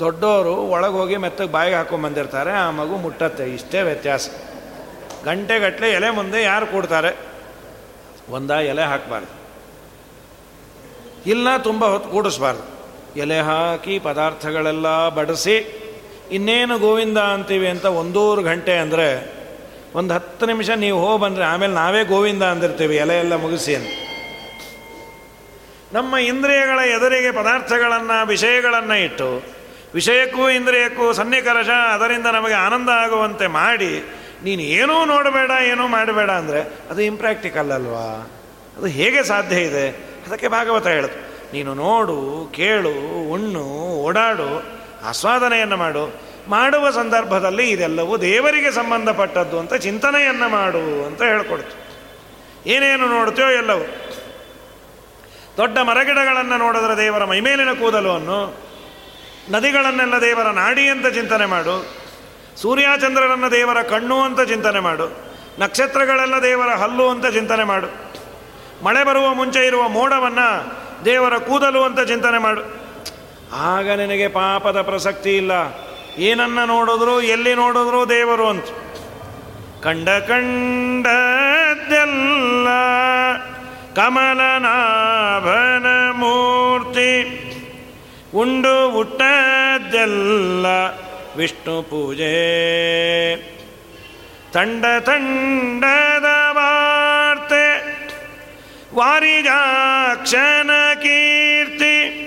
ದೊಡ್ಡವರು ಒಳಗೆ ಹೋಗಿ ಮೆತ್ತಗೆ ಬಾಯಿಗೆ ಹಾಕೊಂಡ್ಬಂದಿರ್ತಾರೆ ಆ ಮಗು ಮುಟ್ಟತ್ತೆ. ಇಷ್ಟೇ ವ್ಯತ್ಯಾಸ. ಗಂಟೆಗಟ್ಟಲೆ ಎಲೆ ಮುಂದೆ ಯಾರು ಕೂಡ್ತಾರೆ? ಒಂದ ಎಲೆ ಹಾಕಬಾರ್ದು. ಇಲ್ಲ ತುಂಬ ಹೊತ್ತು ಕೂಡಿಸ್ಬಾರ್ದು. ಎಲೆ ಹಾಕಿ ಪದಾರ್ಥಗಳೆಲ್ಲ ಬಡಿಸಿ, ಇನ್ನೇನು ಗೋವಿಂದ ಅಂತೀವಿ ಅಂತ ಒಂದೂರು ಗಂಟೆ ಅಂದರೆ ಒಂದು ಹತ್ತು ನಿಮಿಷ ನೀವು ಹೋಗಿ ಬಂದರೆ ಆಮೇಲೆ ನಾವೇ ಗೋವಿಂದ ಅಂದಿರ್ತೀವಿ ಎಲೆ ಎಲ್ಲ ಮುಗಿಸಿ ಅಂತ. ನಮ್ಮ ಇಂದ್ರಿಯಗಳ ಎದುರಿಗೆ ಪದಾರ್ಥಗಳನ್ನು, ವಿಷಯಗಳನ್ನು ಇಟ್ಟು, ವಿಷಯಕ್ಕೂ ಇಂದ್ರಿಯಕ್ಕೂ ಸನ್ನಿಕರಶ ಅದರಿಂದ ನಮಗೆ ಆನಂದ ಆಗುವಂತೆ ಮಾಡಿ, ನೀನು ಏನೂ ನೋಡಬೇಡ, ಏನೂ ಮಾಡಬೇಡ ಅಂದರೆ ಅದು ಇಂಪ್ರ್ಯಾಕ್ಟಿಕಲ್ ಅಲ್ವಾ? ಅದು ಹೇಗೆ ಸಾಧ್ಯ ಇದೆ? ಅದಕ್ಕೆ ಭಾಗವತ ಹೇಳುದು. ನೀನು ನೋಡು, ಕೇಳು, ಉಣ್ಣು, ಓಡಾಡು, ಆಸ್ವಾದನೆಯನ್ನು ಮಾಡು. ಮಾಡುವ ಸಂದರ್ಭದಲ್ಲಿ ಇದೆಲ್ಲವೂ ದೇವರಿಗೆ ಸಂಬಂಧಪಟ್ಟದ್ದು ಅಂತ ಚಿಂತನೆಯನ್ನು ಮಾಡು ಅಂತ ಹೇಳ್ಕೊಡ್ತು. ಏನೇನು ನೋಡ್ತೀಯೋ ಎಲ್ಲವೂ. ದೊಡ್ಡ ಮರಗಿಡಗಳನ್ನು ನೋಡಿದ್ರೆ ದೇವರ ಮೈಮೇಲಿನ ಕೂದಲು ಅನ್ನು ನದಿಗಳನ್ನೆಲ್ಲ ದೇವರ ನಾಡಿ ಅಂತ ಚಿಂತನೆ ಮಾಡು. ಸೂರ್ಯಚಂದ್ರರನ್ನು ದೇವರ ಕಣ್ಣು ಅಂತ ಚಿಂತನೆ ಮಾಡು. ನಕ್ಷತ್ರಗಳೆಲ್ಲ ದೇವರ ಹಲ್ಲು ಅಂತ ಚಿಂತನೆ ಮಾಡು. ಮಳೆ ಬರುವ ಮುಂಚೆ ಇರುವ ಮೋಡವನ್ನು ದೇವರ ಕೂದಲು ಅಂತ ಚಿಂತನೆ ಮಾಡು. ಆಗ ನಿನಗೆ ಪಾಪದ ಪ್ರಸಕ್ತಿ ಇಲ್ಲ. ಏನನ್ನ ನೋಡಿದ್ರು, ಎಲ್ಲಿ ನೋಡಿದ್ರು ದೇವರು ಅಂತ. ಕಂಡ ಕಂಡದ್ದೆಲ್ಲ ಕಮಲನಾಭನ ಮೂರ್ತಿ. ಉಂಡು ಹುಟ್ಟದ್ದೆಲ್ಲ ವಿಷ್ಣು ಪೂಜೆ. ತಂಡ ತಂಡದ ವಾರ್ತೆ. ವಾರಿಜಾಕ್ಷನ ಕೀರ್ತಿ,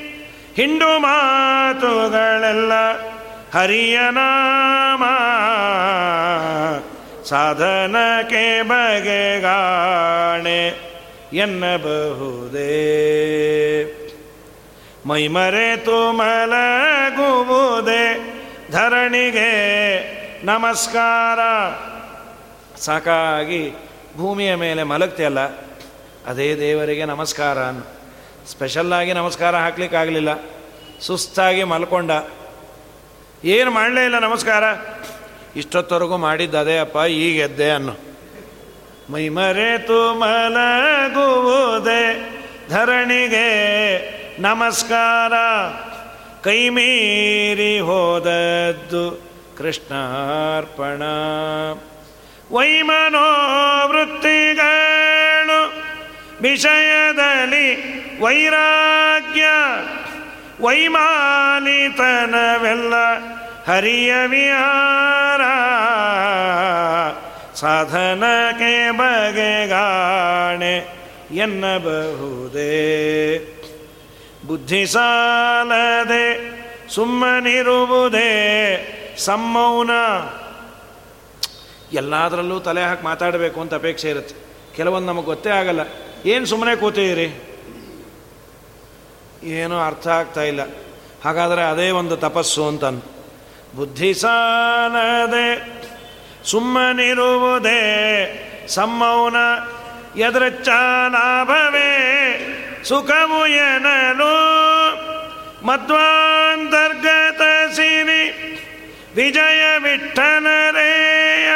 ಹಿಂಡು ಮಾತುಗಳೆಲ್ಲ ಹರಿಯ ನಾಮ. ಸಾಧನಕ್ಕೆ ಬಗೆಗಾಣೆ ಎನ್ನಬಹುದೇ. ಮೈಮರೆತು ಮಲಗುವುದೇ ಧರಣಿಗೆ ನಮಸ್ಕಾರ. ಸಾಕಾಗಿ ಭೂಮಿಯ ಮೇಲೆ ಮಲಗ್ತಿಯಲ್ಲ ಅದೇ ದೇವರಿಗೆ ನಮಸ್ಕಾರ ಸ್ಪೆಷಲ್ಲಾಗಿ ನಮಸ್ಕಾರ ಹಾಕ್ಲಿಕ್ಕಾಗಲಿಲ್ಲ. ಸುಸ್ತಾಗಿ ಮಲ್ಕೊಂಡ. ಏನು ಮಾಡಲೇ ಇಲ್ಲ ನಮಸ್ಕಾರ? ಇಷ್ಟೊತ್ತವರೆಗೂ ಮಾಡಿದ್ದದೇ ಅಪ್ಪ, ಈಗ ಎದ್ದೆ ಅನ್ನು. ಮೈ ಮರೆತು ಮಲಗುವುದೇ ಧರಣಿಗೆ ನಮಸ್ಕಾರ. ಕೈ ಮೀರಿ ಹೋದದ್ದು ಕೃಷ್ಣಾರ್ಪಣ. ವೈಮನೋವೃತ್ತಿಗಳು ವಿಷಯದಲ್ಲಿ ವೈರಾಗ್ಯ, ವೈಮಾಲಿತನವೆಲ್ಲ ಹರಿಯ ವಿಹಾರ. ಸಾಧನಕ್ಕೆ ಬಗೆಗಾಣೆ ಎನ್ನಬಹುದೇ. ಬುದ್ಧಿ ಸಾಲದೆ ಸುಮ್ಮನಿರುವುದೇ ಸಮ್ಮೌನ ಎಲ್ಲದರಲ್ಲೂ ತಲೆ ಹಾಕಿ ಮಾತಾಡಬೇಕು ಅಂತ ಅಪೇಕ್ಷೆ ಇರುತ್ತೆ. ಕೆಲವೊಂದು ನಮಗೆ ಗೊತ್ತೇ ಆಗಲ್ಲ. ಏನು ಸುಮ್ಮನೆ ಕೂತೀರಿ ಏನೂ ಅರ್ಥ ಆಗ್ತಾ ಇಲ್ಲ. ಹಾಗಾದರೆ ಅದೇ ಒಂದು ತಪಸ್ಸು ಅಂತನ್. ಬುದ್ಧಿ ಸಾಲದೆ ಸುಮ್ಮನಿರುವುದೇ ಸಮ್ಮೌನ ಎದರಚ್ಚ ಲಾಭವೇ ಸುಖವು ಎನಲು ಮಧ್ವಾಂತರ್ಗತ ಸಿರಿ ವಿಜಯ ವಿಠನರೇಯ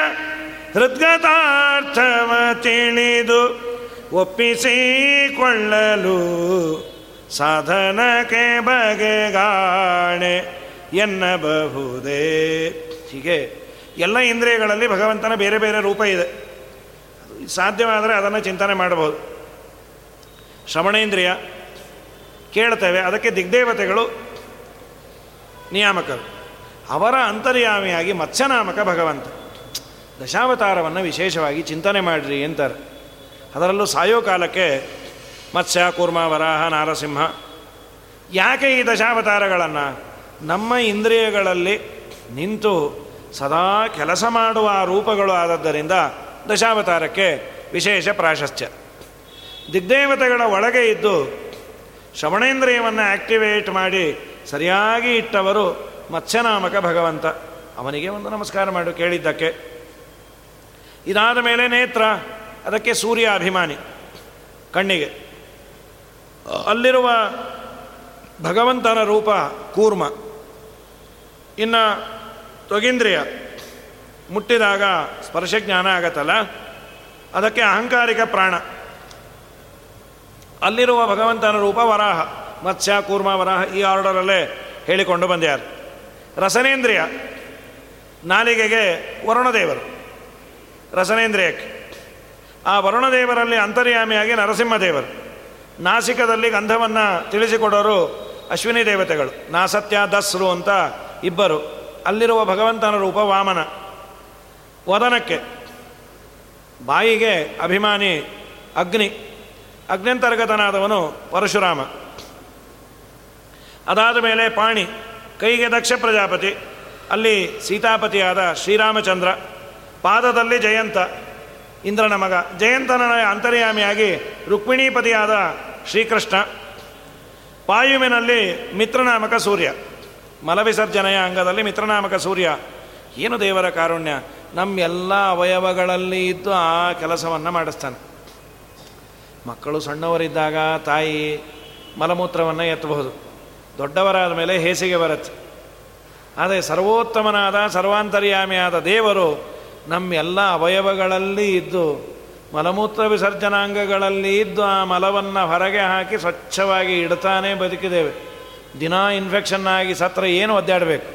ಹೃದ್ಗತಾರ್ಥವ ತಿಳಿದು ಒಪ್ಪಿಸಿಕೊಳ್ಳಲು ಸಾಧನಕ್ಕೆ ಬಗೆಗಾಣೆ ಎನ್ನಬಹುದೇ. ಹೀಗೆ ಎಲ್ಲ ಇಂದ್ರಿಯಗಳಲ್ಲಿ ಭಗವಂತನ ಬೇರೆ ಬೇರೆ ರೂಪ ಇದೆ. ಸಾಧ್ಯವಾದರೆ ಅದನ್ನು ಚಿಂತನೆ ಮಾಡಬಹುದು. ಶ್ರವಣೇಂದ್ರಿಯ ಕೇಳ್ತೇವೆ, ಅದಕ್ಕೆ ದಿಗ್ದೇವತೆಗಳು ನಿಯಾಮಕರು. ಅವರ ಅಂತರ್ಯಾಮಿಯಾಗಿ ಮತ್ಸ್ಯನಾಮಕ ಭಗವಂತ. ದಶಾವತಾರವನ್ನು ವಿಶೇಷವಾಗಿ ಚಿಂತನೆ ಮಾಡಿರಿ ಅಂತಾರೆ. ಅದರಲ್ಲೂ ಸಾಯೋ ಕಾಲಕ್ಕೆ ಮತ್ಸ್ಯ, ಕೂರ್ಮ, ವರಾಹ, ನಾರಸಿಂಹ, ಯಾಕೆ ಈ ದಶಾವತಾರಗಳನ್ನು ನಮ್ಮ ಇಂದ್ರಿಯಗಳಲ್ಲಿ ನಿಂತು ಸದಾ ಕೆಲಸ ಮಾಡುವ ರೂಪಗಳು ಆದದ್ದರಿಂದ ದಶಾವತಾರಕ್ಕೆ ವಿಶೇಷ ಪ್ರಾಶಸ್ತ್ಯ. ದಿಗ್ದೇವತೆಗಳ ಒಳಗೆ ಇದ್ದು ಶ್ರವಣೇಂದ್ರಿಯವನ್ನು ಆಕ್ಟಿವೇಟ್ ಮಾಡಿ ಸರಿಯಾಗಿ ಇಟ್ಟವರು ಮತ್ಸ್ಯನಾಮಕ ಭಗವಂತ. ಅವನಿಗೆ ಒಂದು ನಮಸ್ಕಾರ ಮಾಡು ಕೇಳಿದ್ದಕ್ಕೆ. ಇದಾದ ಮೇಲೆ ನೇತ್ರ ಅದಕ್ಕೆ ಸೂರ್ಯ ಅಭಿಮಾನಿ, ಕಣ್ಣಿಗೆ. ಅಲ್ಲಿರುವ ಭಗವಂತನ ರೂಪ ಕೂರ್ಮ. ಇನ್ನು ತೊಗೀಂದ್ರಿಯ ಮುಟ್ಟಿದಾಗ ಸ್ಪರ್ಶ ಜ್ಞಾನ ಆಗತ್ತಲ್ಲ? ಅದಕ್ಕೆ ಅಹಂಕಾರಿಕ ಪ್ರಾಣ. ಅಲ್ಲಿರುವ ಭಗವಂತನ ರೂಪ ವರಾಹ. ಮತ್ಸ್ಯ, ಕೂರ್ಮ, ವರಾಹ ಈ ಆರ್ಡರಲ್ಲೇ ಹೇಳಿಕೊಂಡು ಬಂದ್ಯಾರು. ರಸನೇಂದ್ರಿಯ, ನಾಲಿಗೆಗೆ ವರುಣದೇವರು. ರಸನೇಂದ್ರಿಯಕ್ಕೆ. ಆ ವರುಣದೇವರಲ್ಲಿ ಅಂತರ್ಯಾಮಿಯಾಗಿ ನರಸಿಂಹದೇವರು. ನಾಸಿಕದಲ್ಲಿ ಗಂಧವನ್ನು ತಿಳಿಸಿಕೊಡೋರು ಅಶ್ವಿನಿ ದೇವತೆಗಳು. ನಾಸತ್ಯ ದಸ್ರು ಅಂತ ಇಬ್ಬರು. ಅಲ್ಲಿರುವ ಭಗವಂತನ ರೂಪ ವಾಮನ. ವದನಕ್ಕೆ. ಬಾಯಿಗೆ ಅಭಿಮಾನಿ ಅಗ್ನಿ. ಅಗ್ನಂತರ್ಗತನಾದವನು ಪರಶುರಾಮ. ಅದಾದ ಮೇಲೆ ಪಾಣಿ. ಕೈಗೆ ದಕ್ಷ ಪ್ರಜಾಪತಿ. ಅಲ್ಲಿ ಸೀತಾಪತಿಯಾದ ಶ್ರೀರಾಮಚಂದ್ರ. ಪಾದದಲ್ಲಿ ಜಯಂತ. ಇಂದ್ರನ ಮಗ ಜಯಂತನ ಅಂತರ್ಯಾಮಿಯಾಗಿ ರುಕ್ಮಿಣೀಪತಿಯಾದ ಶ್ರೀಕೃಷ್ಣ. ಪಾಯುವಿನಲ್ಲಿ ಮಿತ್ರನಾಮಕ ಸೂರ್ಯ. ಮಲವಿಸರ್ಜನೆಯ ಅಂಗದಲ್ಲಿ ಮಿತ್ರನಾಮಕ ಸೂರ್ಯ. ಏನು ದೇವರ ಕಾರುಣ್ಯ? ನಮ್ಮೆಲ್ಲ ಅವಯವಗಳಲ್ಲಿ ಇದ್ದು ಆ ಕೆಲಸವನ್ನು ಮಾಡಿಸ್ತಾನೆ. ಮಕ್ಕಳು ಸಣ್ಣವರಿದ್ದಾಗ ತಾಯಿ ಮಲಮೂತ್ರವನ್ನು ಎತ್ತಬಹುದು. ದೊಡ್ಡವರಾದ ಮೇಲೆ ಹೇಸಿಗೆ ಬರುತ್ತೆ. ಆದರೆ ಸರ್ವೋತ್ತಮನಾದ, ಸರ್ವಾಂತರ್ಯಾಮಿಯಾದ ದೇವರು ನಮ್ಮೆಲ್ಲ ಅವಯವಗಳಲ್ಲಿ ಇದ್ದು, ಮಲಮೂತ್ರ ವಿಸರ್ಜನಾಂಗಗಳಲ್ಲಿ ಇದ್ದು ಆ ಮಲವನ್ನು ಹೊರಗೆ ಹಾಕಿ ಸ್ವಚ್ಛವಾಗಿ ಇಡ್ತಾನೆ ಬದುಕಿದ್ದೇವೆ. ದಿನ ಇನ್ಫೆಕ್ಷನ್ ಆಗಿ ಸತ್ರ ಏನು ಒದ್ದಾಡಬೇಕು?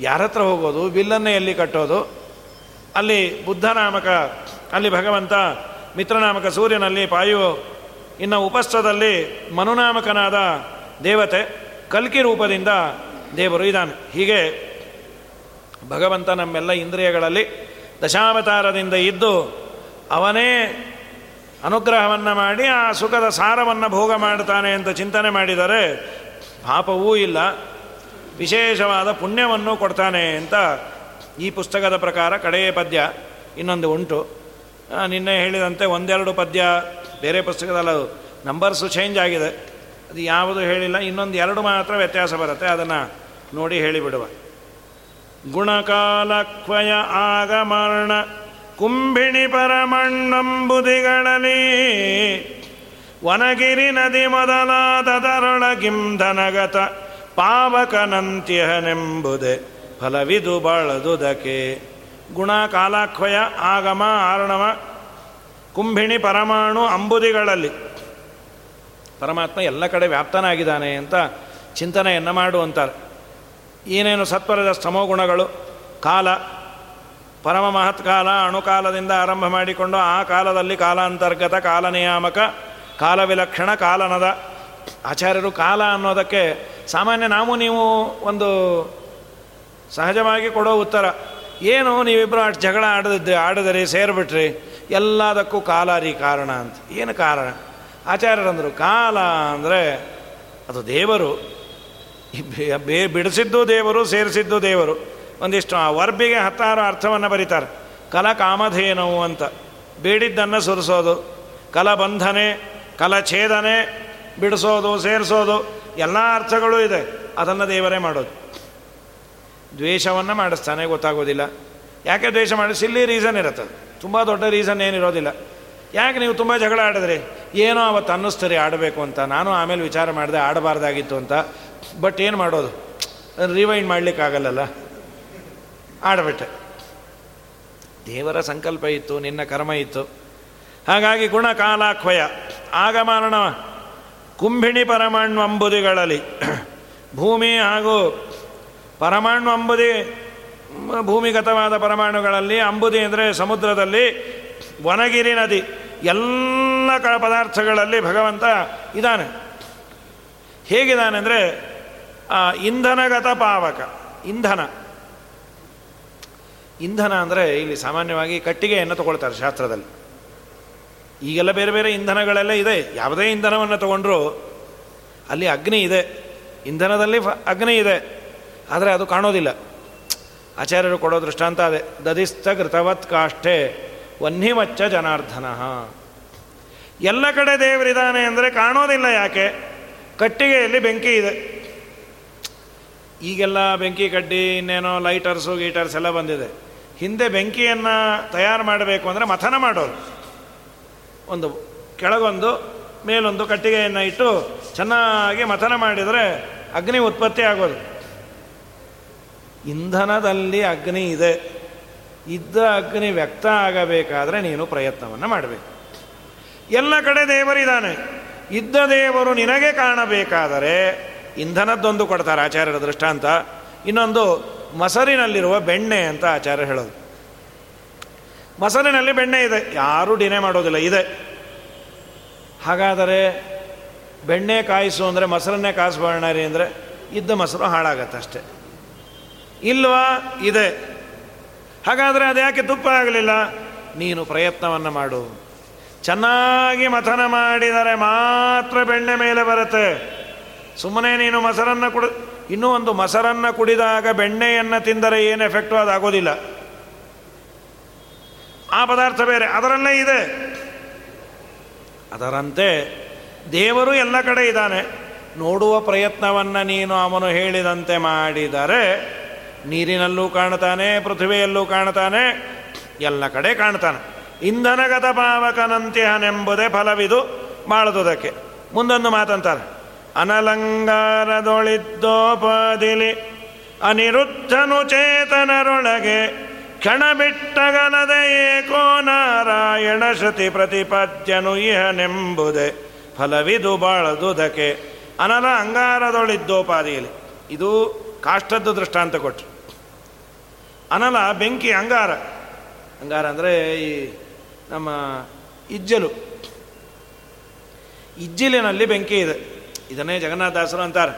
ಯಾರ ಹತ್ರ ಹೋಗೋದು? ಬಿಲ್ಲನ್ನೇ ಎಲ್ಲಿ ಕಟ್ಟೋದು? ಅಲ್ಲಿ ಬುದ್ಧನಾಮಕ ಅಲ್ಲಿ ಭಗವಂತ ಮಿತ್ರನಾಮಕ ಸೂರ್ಯನಲ್ಲಿ ಪಾಯು ಇನ್ನು ಉಪಸ್ಥದಲ್ಲಿ ಮನುನಾಮಕನಾದ ದೇವತೆ ಕಲ್ಕಿ ರೂಪದಿಂದ ದೇವರು ಇದ್ದಾನೆ. ಹೀಗೆ ಭಗವಂತ ನಮ್ಮೆಲ್ಲ ಇಂದ್ರಿಯಗಳಲ್ಲಿ ದಶಾವತಾರದಿಂದ ಇದ್ದು ಅವನೇ ಅನುಗ್ರಹವನ್ನು ಮಾಡಿ ಆ ಸುಖದ ಸಾರವನ್ನು ಭೋಗ ಮಾಡ್ತಾನೆ ಅಂತ ಚಿಂತನೆ ಮಾಡಿದರೆ ಪಾಪವೂ ಇಲ್ಲ, ವಿಶೇಷವಾದ ಪುಣ್ಯವನ್ನು ಕೊಡ್ತಾನೆ ಅಂತ ಈ ಪುಸ್ತಕದ ಪ್ರಕಾರ ಕಡೆಯ ಪದ್ಯ ಇನ್ನೊಂದು ಉಂಟು. ನಿನ್ನೆ ಹೇಳಿದಂತೆ ಒಂದೆರಡು ಪದ್ಯ ಬೇರೆ ಪುಸ್ತಕದಲ್ಲ ನಂಬರ್ಸು ಚೇಂಜ್ ಆಗಿದೆ. ಅದು ಯಾವುದು ಹೇಳಿಲ್ಲ, ಇನ್ನೊಂದು ಎರಡು ಮಾತ್ರ ವ್ಯತ್ಯಾಸ ಬರುತ್ತೆ, ಅದನ್ನು ನೋಡಿ ಹೇಳಿಬಿಡುವ. ಗುಣಕಾಲಕ್ವಯ ಆಗಮರ್ಣ ಕುಂಭಿಣಿ ಪರಮಣ್ಣಂಬುದಿಗಳಲ್ಲಿ ವನಗಿರಿ ನದಿ ಮೊದಲಾದ ತರುಣ ಗಿಂಧನಗತ ಪಾವಕನಂತ್ಯಹನೆಂಬುದೆ ಫಲವಿದು ಬಾಳದುದಕ್ಕೆ ಗುಣ ಕಾಲಾಕ್ವಯ ಆಗಮ ಆರ್ಣವ ಕುಂಭಿಣಿ ಪರಮಾಣು ಅಂಬುದಿಗಳಲ್ಲಿ. ಪರಮಾತ್ಮ ಎಲ್ಲ ಕಡೆ ವ್ಯಾಪ್ತನಾಗಿದ್ದಾನೆ ಅಂತ ಚಿಂತನೆಯನ್ನು ಮಾಡುವಂತಾರೆ. ಏನೇನು ಸತ್ವರದ ಸ್ತಮೋಗುಣಗಳು ಕಾಲ, ಪರಮ ಮಹತ್ಕಾಲ ಅಣುಕಾಲದಿಂದ ಆರಂಭ ಮಾಡಿಕೊಂಡು ಆ ಕಾಲದಲ್ಲಿ ಕಾಲಾಂತರ್ಗತ, ಕಾಲನಿಯಾಮಕ, ಕಾಲವಿಲಕ್ಷಣ, ಕಾಲನದ ಆಚಾರ್ಯರು ಕಾಲ ಅನ್ನೋದಕ್ಕೆ ಸಾಮಾನ್ಯ ನಾವು ನೀವು ಒಂದು ಸಹಜವಾಗಿ ಕೊಡೋ ಉತ್ತರ, ಏನು ನೀವಿಬ್ಬರು ಅಷ್ಟು ಜಗಳ ಆಡದಿದ್ದೆ ಆಡಿದ್ರಿ, ಸೇರಿಬಿಟ್ರಿ, ಎಲ್ಲದಕ್ಕೂ ಕಾಲ ರೀ ಕಾರಣ ಅಂತ. ಏನು ಕಾರಣ? ಆಚಾರ್ಯರಂದರು ಕಾಲ ಅಂದರೆ ಅದು ದೇವರು. ಬೇ ಬಿಡಿಸಿದ್ದು ದೇವರು, ಸೇರಿಸಿದ್ದು ದೇವರು. ಒಂದಿಷ್ಟು ಆ ವರ್ಬಿಗೆ ಹತ್ತಾರು ಅರ್ಥವನ್ನು ಬರೀತಾರೆ. ಕಲ ಕಾಮಧೇನವು ಅಂತ. ಬೇಡಿದ್ದನ್ನು ಸುರಿಸೋದು, ಕಲ ಬಂಧನೆ, ಕಲ ಛೇದನೆ, ಬಿಡಿಸೋದು, ಸೇರಿಸೋದು, ಎಲ್ಲ ಅರ್ಥಗಳು ಇದೆ. ಅದನ್ನು ದೇವರೇ ಮಾಡೋದು. ದ್ವೇಷವನ್ನು ಮಾಡಿಸ್ತಾನೆ, ಗೊತ್ತಾಗೋದಿಲ್ಲ. ಯಾಕೆ ದ್ವೇಷ ಮಾಡಿಸಿ ಇಲ್ಲಿ ರೀಸನ್ ಇರುತ್ತೆ. ತುಂಬ ದೊಡ್ಡ ರೀಸನ್ ಏನಿರೋದಿಲ್ಲ. ಯಾಕೆ ನೀವು ತುಂಬ ಜಗಳ ಆಡಿದ್ರಿ? ಏನೋ ಅವತ್ತು ಅನ್ನಿಸ್ತೀರಿ ಆಡಬೇಕು ಅಂತ. ನಾನು ಆಮೇಲೆ ವಿಚಾರ ಮಾಡಿದೆ, ಆಡಬಾರ್ದಾಗಿತ್ತು ಅಂತ. ಬಟ್ ಏನು ಮಾಡೋದು? ರಿವೈಂಡ್ ಮಾಡಲಿಕ್ಕಾಗಲ್ಲಲ್ಲ ಆಡಬಿಟ್ಟೆ. ದೇವರ ಸಂಕಲ್ಪ ಇತ್ತು, ನಿನ್ನ ಕರ್ಮ ಇತ್ತು. ಹಾಗಾಗಿ ಗುಣ ಕಾಲಾಕ್ವಯ ಆಗಮರಣ ಕುಂಭಿಣಿ ಪರಮಾಣು ಅಂಬುದಿಗಳಲ್ಲಿ. ಭೂಮಿ ಹಾಗೂ ಪರಮಾಣು ಅಂಬುದಿ ಭೂಮಿಗತವಾದ ಪರಮಾಣುಗಳಲ್ಲಿ. ಅಂಬುದಿ ಅಂದರೆ ಸಮುದ್ರದಲ್ಲಿ ವನಗಿರಿ ನದಿ. ಎಲ್ಲ ಕ, ಪದಾರ್ಥಗಳಲ್ಲಿ ಭಗವಂತ ಇದ್ದಾನೆ. ಹೇಗಿದ್ದಾನೆ ಅಂದರೆ ಇಂಧನಗತ ಪಾವಕ. ಇಂಧನ. ಇಂಧನ ಅಂದರೆ ಇಲ್ಲಿ ಸಾಮಾನ್ಯವಾಗಿ ಕಟ್ಟಿಗೆಯನ್ನು ತಗೊಳ್ತಾರೆ ಶಾಸ್ತ್ರದಲ್ಲಿ. ಈಗೆಲ್ಲ ಬೇರೆ ಬೇರೆ ಇಂಧನಗಳೆಲ್ಲ ಇದೆ. ಯಾವುದೇ ಇಂಧನವನ್ನು ತಗೊಂಡ್ರೂ ಅಲ್ಲಿ ಅಗ್ನಿ ಇದೆ. ಇಂಧನದಲ್ಲಿ ಅಗ್ನಿ ಇದೆ. ಆದರೆ ಅದು ಕಾಣೋದಿಲ್ಲ. ಆಚಾರ್ಯರು ಕೊಡೋ ದೃಷ್ಟಾಂತ ಅದೇ. ದದಿಸ್ಥ ಘೃತವತ್ ಕಾಷ್ಠೆ ವನ್ಹಿಮಚ್ಚ ಜನಾರ್ಧನ. ಎಲ್ಲ ಕಡೆ ದೇವರಿದ್ದಾನೆ ಅಂದರೆ ಕಾಣೋದಿಲ್ಲ ಯಾಕೆ? ಕಟ್ಟಿಗೆಯಲ್ಲಿ ಬೆಂಕಿ ಇದೆ. ಈಗೆಲ್ಲ ಬೆಂಕಿ ಕಡ್ಡಿ, ಇನ್ನೇನೋ ಲೈಟರ್ಸು ಗೀಟರ್ಸ್ ಎಲ್ಲ ಬಂದಿದೆ. ಹಿಂದೆ ಬೆಂಕಿಯನ್ನು ತಯಾರು ಮಾಡಬೇಕು ಅಂದರೆ ಮಥನ ಮಾಡೋರು. ಒಂದು ಕೆಳಗೊಂದು, ಮೇಲೊಂದು ಕಟ್ಟಿಗೆಯನ್ನು ಇಟ್ಟು ಚೆನ್ನಾಗಿ ಮಥನ ಮಾಡಿದರೆ ಅಗ್ನಿ ಉತ್ಪತ್ತಿ ಆಗೋದು. ಇಂಧನದಲ್ಲಿ ಅಗ್ನಿ ಇದೆ. ಇದ್ದ ಅಗ್ನಿ ವ್ಯಕ್ತ ಆಗಬೇಕಾದರೆ ನೀನು ಪ್ರಯತ್ನವನ್ನು ಮಾಡಬೇಕು. ಎಲ್ಲ ಕಡೆ ದೇವರಿದ್ದಾನೆ. ಇದ್ದ ದೇವರು ನಿನಗೆ ಕಾಣಬೇಕಾದರೆ ಇಂಧನದ್ದೊಂದು ಕೊಡ್ತಾರೆ ಆಚಾರ್ಯರ ದೃಷ್ಟಾಂತ. ಇನ್ನೊಂದು ಮೊಸರಿನಲ್ಲಿರುವ ಬೆಣ್ಣೆ ಅಂತ ಆಚಾರ್ಯ ಹೇಳೋದು. ಮೊಸರಿನಲ್ಲಿ ಬೆಣ್ಣೆ ಇದೆ, ಯಾರೂ ಡಿನೇ ಮಾಡೋದಿಲ್ಲ, ಇದೆ. ಹಾಗಾದರೆ ಬೆಣ್ಣೆ ಕಾಯಿಸು ಅಂದರೆ ಮೊಸರನ್ನೇ ಕಾಯಿಸ್ಬೋಣ ರೀ ಅಂದರೆ ಇದ್ದ ಮೊಸರು ಹಾಳಾಗತ್ತೆ ಅಷ್ಟೆ. ಇಲ್ವಾ? ಇದೆ. ಹಾಗಾದರೆ ಅದು ಯಾಕೆ ತುಪ್ಪ ಆಗಲಿಲ್ಲ? ನೀನು ಪ್ರಯತ್ನವನ್ನು ಮಾಡು. ಚೆನ್ನಾಗಿ ಮಥನ ಮಾಡಿದರೆ ಮಾತ್ರ ಬೆಣ್ಣೆ ಮೇಲೆ ಬರುತ್ತೆ. ಸುಮ್ಮನೆ ನೀನು ಮೊಸರನ್ನು ಕುಡಿ, ಇನ್ನೂ ಒಂದು ಮೊಸರನ್ನು ಕುಡಿದಾಗ ಬೆಣ್ಣೆಯನ್ನು ತಿಂದರೆ ಏನು ಎಫೆಕ್ಟು ಅದಾಗೋದಿಲ್ಲ. ಆ ಪದಾರ್ಥ ಬೇರೆ, ಅದರಲ್ಲೇ ಇದೆ. ಅದರಂತೆ ದೇವರು ಎಲ್ಲ ಕಡೆ ಇದ್ದಾನೆ. ನೋಡುವ ಪ್ರಯತ್ನವನ್ನು ನೀನು ಅವನು ಹೇಳಿದಂತೆ ಮಾಡಿದರೆ ನೀರಿನಲ್ಲೂ ಕಾಣ್ತಾನೆ ಪೃಥ್ವಿಯಲ್ಲೂ ಕಾಣ್ತಾನೆ ಎಲ್ಲ ಕಡೆ ಕಾಣ್ತಾನೆ ಇಂಧನಗತ ಪಾವಕನಂತಿಹನೆಂಬುದೇ ಫಲವಿದು ಮಾಡುವುದಕ್ಕೆ ಮುಂದೊಂದು ಮಾತಂತಾರೆ. ಅನಲಂಗಾರದೊಳಿದ್ದೋಪದಿಲಿ ಅನಿರುದ್ಧನು ಚೇತನರೊಳಗೆ ಕ್ಷಣ ಬಿಟ್ಟಗಲದೆ ಏಕೋ ನಾರಾಯಣ ಶ್ರುತಿ ಪ್ರತಿಪದ್ಯನು ಇಹನೆಂಬುದೇ ಫಲವಿದು ಬಾಳದುದಕ್ಕೆ ಅನಲ ಅಂಗಾರದೊಳಿದ್ದೋಪಾದಿಯಲ್ಲಿ ಇದು ಕಾಷ್ಟದ್ದು ದೃಷ್ಟಾಂತ ಕೊಟ್ಟರು ಅನಲ ಬೆಂಕಿ ಅಂಗಾರ. ಅಂಗಾರ ಅಂದರೆ ಈ ನಮ್ಮ ಇಜ್ಜಲು. ಇಜ್ಜಿಲಿನಲ್ಲಿ ಬೆಂಕಿ ಇದೆ. ಇದನ್ನೇ ಜಗನ್ನಾಥದಾಸರು ಅಂತಾರೆ.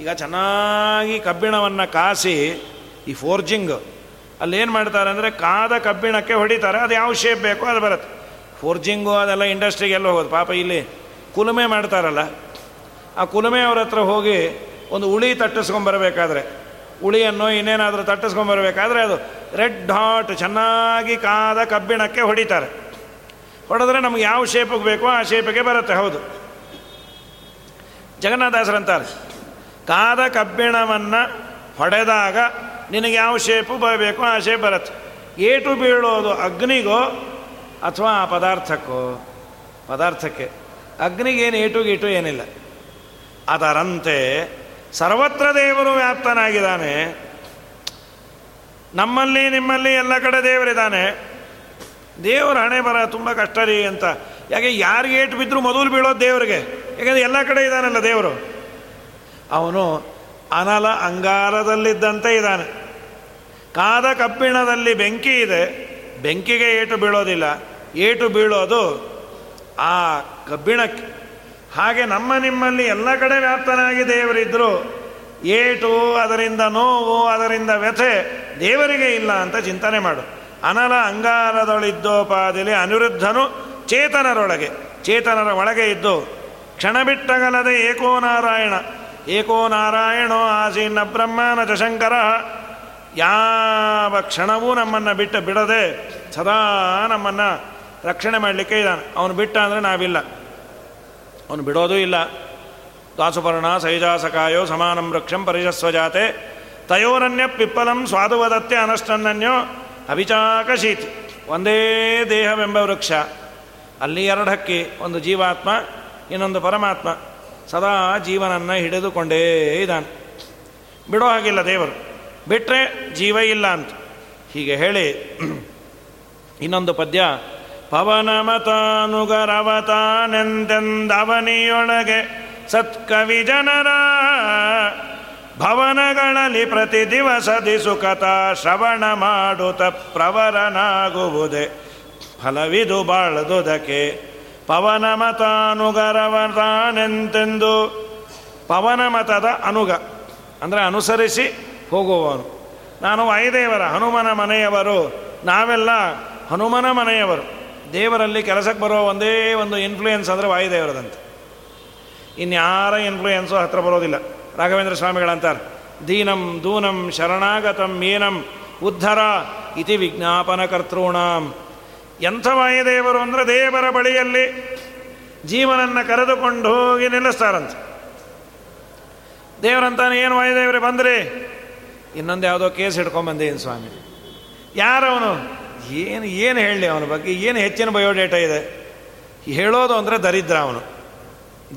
ಈಗ ಚೆನ್ನಾಗಿ ಕಬ್ಬಿಣವನ್ನು ಕಾಸಿ, ಈ ಫೋರ್ಜಿಂಗ್ ಅಲ್ಲೇನು ಮಾಡ್ತಾರೆ ಅಂದರೆ ಕಾದ ಕಬ್ಬಿಣಕ್ಕೆ ಹೊಡಿತಾರೆ, ಅದು ಯಾವ ಶೇಪ್ ಬೇಕೋ ಅದು ಬರುತ್ತೆ. ಫೋರ್ಜಿಂಗು ಅದೆಲ್ಲ ಇಂಡಸ್ಟ್ರಿಗೆ ಎಲ್ಲ ಹೋಗೋದು. ಪಾಪ ಇಲ್ಲಿ ಕುಲುಮೆ ಮಾಡ್ತಾರಲ್ಲ, ಆ ಕುಲುಮೆ ಅವ್ರ ಹತ್ರ ಹೋಗಿ ಒಂದು ಉಳಿ ತಟ್ಟಿಸ್ಕೊಂಬರ್ಬೇಕಾದ್ರೆ, ಉಳಿಯನ್ನು ಇನ್ನೇನಾದರೂ ತಟ್ಟಿಸ್ಕೊಂಬರ್ಬೇಕಾದ್ರೆ ಅದು ರೆಡ್ ಹಾಟ್ ಚೆನ್ನಾಗಿ ಕಾದ ಕಬ್ಬಿಣಕ್ಕೆ ಹೊಡಿತಾರೆ. ಹೊಡೆದ್ರೆ ನಮ್ಗೆ ಯಾವ ಶೇಪಿಗೆ ಬೇಕೋ ಆ ಶೇಪಿಗೆ ಬರುತ್ತೆ, ಹೌದು. ಜಗನ್ನಾಥಾಸರಂತಾರೆ. ಕಾದ ಕಬ್ಬಿಣವನ್ನು ಹೊಡೆದಾಗ ನಿನಗೆ ಯಾವ ಶೇಪು ಬರಬೇಕು ಆ ಶೇಪ್ ಬರುತ್ತೆ. ಏಟು ಬೀಳೋದು ಅಗ್ನಿಗೋ ಅಥವಾ ಆ ಪದಾರ್ಥಕ್ಕೋ? ಪದಾರ್ಥಕ್ಕೆ. ಅಗ್ನಿಗೇನು ಏಟು ಗೀಟು ಏನಿಲ್ಲ. ಅದರಂತೆ ಸರ್ವತ್ರ ದೇವರು ವ್ಯಾಪ್ತನಾಗಿದ್ದಾನೆ. ನಮ್ಮಲ್ಲಿ ನಿಮ್ಮಲ್ಲಿ ಎಲ್ಲ ಕಡೆ ದೇವರಿದ್ದಾನೆ. ದೇವರು ಹಣೆ ಬರ ತುಂಬ ಕಷ್ಟ ರೀ ಅಂತ ಯಾಕೆ ಯಾರಿಗೆ ಏಟು ಬಿದ್ದರೂ ಮೊದಲು ಬೀಳೋದು ದೇವರಿಗೆ? ಯಾಕೆಂದರೆ ಎಲ್ಲ ಕಡೆ ಇದ್ದಾನಲ್ಲ ದೇವರು. ಅವನು ಅನಲ ಅಂಗಾರದಲ್ಲಿದ್ದಂತೆ ಇದ್ದಾನೆ ಕಾದ ಕಬ್ಬಿಣದಲ್ಲಿ ಬೆಂಕಿ ಇದೆ, ಬೆಂಕಿಗೆ ಏಟು ಬೀಳೋದಿಲ್ಲ. ಏಟು ಬೀಳೋದು ಆ ಕಬ್ಬಿಣಕ್ಕೆ. ಹಾಗೆ ನಮ್ಮ ನಿಮ್ಮಲ್ಲಿ ಎಲ್ಲ ಕಡೆ ವ್ಯಾಪ್ತನಾಗಿ ದೇವರಿದ್ದರು ಏಟು ಅದರಿಂದ ನೋವು, ಅದರಿಂದ ವ್ಯಥೆ ದೇವರಿಗೆ ಇಲ್ಲ ಅಂತ ಚಿಂತನೆ ಮಾಡು. ಅನಲ ಅಂಗಾರದೊಳಿದ್ದೋಪಾದಿಲಿ ಅನಿರುದ್ಧನು ಚೇತನರೊಳಗೆ, ಚೇತನರ ಒಳಗೆ ಇದ್ದು ಕ್ಷಣ ಬಿಟ್ಟಗಲದೆ ಏಕೋ ನಾರಾಯಣ ಏಕೋ ನಾರಾಯಣೋ ಆಸೀನ ಬ್ರಹ್ಮನ ಶಂಕರ. ಯಾವ ಕ್ಷಣವೂ ನಮ್ಮನ್ನು ಬಿಟ್ಟು ಬಿಡದೆ ಸದಾ ನಮ್ಮನ್ನು ರಕ್ಷಣೆ ಮಾಡಲಿಕ್ಕೆ ಇದ್ದಾನೆ. ಅವನು ಬಿಟ್ಟ ಅಂದರೆ ನಾವಿಲ್ಲ. ಅವನು ಬಿಡೋದೂ ಇಲ್ಲ. ದಾಸುಪರ್ಣ ಸೈಜಾಸಕಾಯೋ ಸಮಾನಂ ವೃಕ್ಷಂ ಪರಿಶಸ್ವಜಾತೆ. ತಯೋರನ್ಯ ಪಿಪ್ಪಲಂ ಸ್ವಾದುವದತ್ತೆ ಅನಷ್ಟನ್ನನ್ಯೋ ಅಭಿಚಾಕಶೀತಿ. ಒಂದೇ ದೇಹವೆಂಬ ವೃಕ್ಷ. ಅಲ್ಲಿ ಎರಡು ಹಕ್ಕಿ ಒಂದು ಜೀವಾತ್ಮ, ಇನ್ನೊಂದು ಪರಮಾತ್ಮ. ಸದಾ ಜೀವನನ್ನು ಹಿಡಿದುಕೊಂಡೇ ಇದ್ದಾನೆ. ಬಿಡೋ ಹಾಗಿಲ್ಲ ದೇವರು. ಬಿಟ್ಟರೆ ಜೀವ ಇಲ್ಲ ಅಂತ. ಹೀಗೆ ಹೇಳಿ (clears throat) ಇನ್ನೊಂದು ಪದ್ಯ. ಪವನಮತಾನುಗರವತಾನೆಂದೆಂದವನಿಯೊಳಗೆ ಸತ್ಕವಿ ಜನರ ಭವನಗಳಲ್ಲಿ ಪ್ರತಿ ದಿವಸದಿ ಸುಖತ ಶ್ರವಣ ಮಾಡುತ್ತ ಪ್ರವರನಾಗುವುದೇ. ಫಲವಿದು ಬಾಳದುದಕ್ಕೆ ಪವನ ಮತದ ಅನುಗ, ಅಂದರೆ ಅನುಸರಿಸಿ ಹೋಗುವವನು. ನಾನು ವಾಯುದೇವರ ಹನುಮನ ಮನೆಯವರು, ನಾವೆಲ್ಲ ಹನುಮನ ಮನೆಯವರು. ದೇವರಲ್ಲಿ ಕೆಲಸಕ್ಕೆ ಬರೋ ಒಂದೇ ಒಂದು ಇನ್ಫ್ಲೂಯೆನ್ಸ್ ಅಂದರೆ ವಾಯುದೇವರದಂತೆ. ಇನ್ಯಾರ ಇನ್ಫ್ಲೂಯೆನ್ಸು ಹತ್ರ ಬರೋದಿಲ್ಲ. ರಾಘವೇಂದ್ರ ಸ್ವಾಮಿಗಳಂತಾರೆ, ದೀನಂ ದೂನಂ ಶರಣಾಗತಂ ಏನಂ ಉದ್ಧರ ಇತಿ ವಿಜ್ಞಾಪನ ಕರ್ತೃಣಾಂ ಎಂಥ ವಾಯುದೇವರು ಅಂದರೆ ದೇವರ ಬಳಿಯಲ್ಲಿ ಜೀವನನ್ನು ಕರೆದುಕೊಂಡು ಹೋಗಿ ನಿಲ್ಲಿಸ್ತಾರಂತೆ. ದೇವರಂತಾನೆ ಏನು ವಾಯುದೇವರೇ ಬಂದ್ರಿ? ಇನ್ನೊಂದು ಯಾವುದೋ ಕೇಸ್ ಹಿಡ್ಕೊಂಬಂದೇನು ಸ್ವಾಮಿ. ಯಾರವನು? ಏನು ಏನು ಹೇಳಲಿ ಅವನ ಬಗ್ಗೆ? ಏನು ಹೆಚ್ಚಿನ ಬಯೋಡೇಟ ಇದೆ? ಹೇಳೋದು ಅಂದರೆ ದರಿದ್ರ ಅವನು.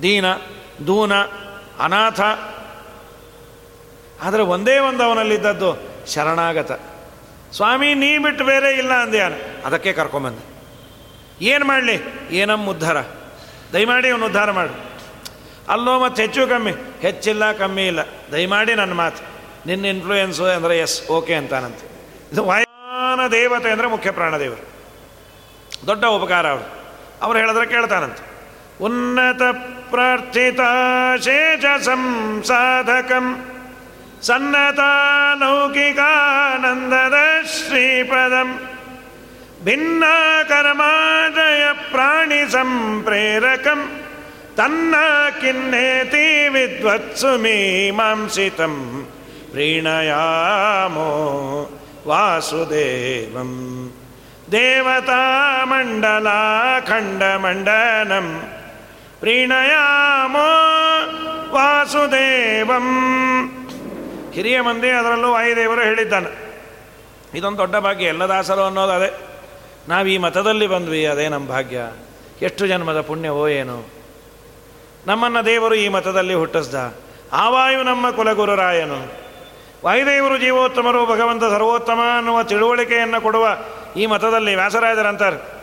ದೀನ, ದೂನ, ಅನಾಥ. ಆದರೆ ಒಂದೇ ಒಂದು ಅವನಲ್ಲಿದ್ದದ್ದು ಶರಣಾಗತ. ಸ್ವಾಮಿ, ನೀ ಬಿಟ್ಟು ಬೇರೆ ಇಲ್ಲ ಅಂದ್ಯಾನ ಅದಕ್ಕೆ ಕರ್ಕೊಂಬಂದೆ. ಏನು ಮಾಡಲಿ? ಏನಮ್ಮ ಉದ್ಧಾರ? ದಯಮಾಡಿ ಅವನು ಉದ್ಧಾರ ಮಾಡು. ಅಲ್ಲೋ ಮತ್ತು ಹೆಚ್ಚು ಕಮ್ಮಿ. ಹೆಚ್ಚಿಲ್ಲ, ಕಮ್ಮಿ ಇಲ್ಲ. ದಯಮಾಡಿ ನನ್ನ ಮಾತು. ನಿನ್ನ ಇನ್ಫ್ಲೂಯೆನ್ಸು ಅಂದರೆ ಎಸ್ ಓಕೆ ಅಂತಾನಂತೆ. ಇದು ವಾಯಾನ ದೇವತೆ ಅಂದರೆ ಮುಖ್ಯ ಪ್ರಾಣದೇವರು. ದೊಡ್ಡ ಉಪಕಾರ ಅವರು. ಅವ್ರು ಹೇಳಿದ್ರೆ ಕೇಳ್ತಾನಂತೆ. ಉನ್ನತ ಪ್ರಾರ್ಥಿತ ಶೇಷ ಸಂಸಾಧಕಂ. सन्नतालौकिकानन्ददश्रीपदम् भिन्ना कर्माजयप्राणिसम्प्रेरकम् तन्न किन्नेति विद्वत्सु मीमांसितं प्रीणयामो वासुदेवम् देवतामण्डलाखण्डमण्डनम् प्रीणयामो वासुदेवम् ಹಿರಿಯ ಮಂದಿ ಅದರಲ್ಲೂ ವಾಯುದೇವರು ಹೇಳಿದ್ದಾನೆ. ಇದೊಂದು ದೊಡ್ಡ ಭಾಗ್ಯ, ಎಲ್ಲ ದಾಸರು ಅನ್ನೋದು ಅದೇ. ನಾವು ಈ ಮತದಲ್ಲಿ ಬಂದ್ವಿ, ಅದೇ ನಮ್ಮ ಭಾಗ್ಯ. ಎಷ್ಟು ಜನ್ಮದ ಪುಣ್ಯವೋ ಏನು. ನಮ್ಮನ್ನು ದೇವರು ಈ ಮತದಲ್ಲಿ ಹುಟ್ಟಿಸ್ದ. ಆವಾಯು ನಮ್ಮ ಕುಲಗುರುರಾಯನು. ವಾಯುದೇವರು ಜೀವೋತ್ತಮರು, ಭಗವಂತ ಸರ್ವೋತ್ತಮ ಅನ್ನುವ ತಿಳುವಳಿಕೆಯನ್ನು ಕೊಡುವ ಈ ಮತದಲ್ಲಿ ವ್ಯಾಸರಾಯದರಂತಾರೆ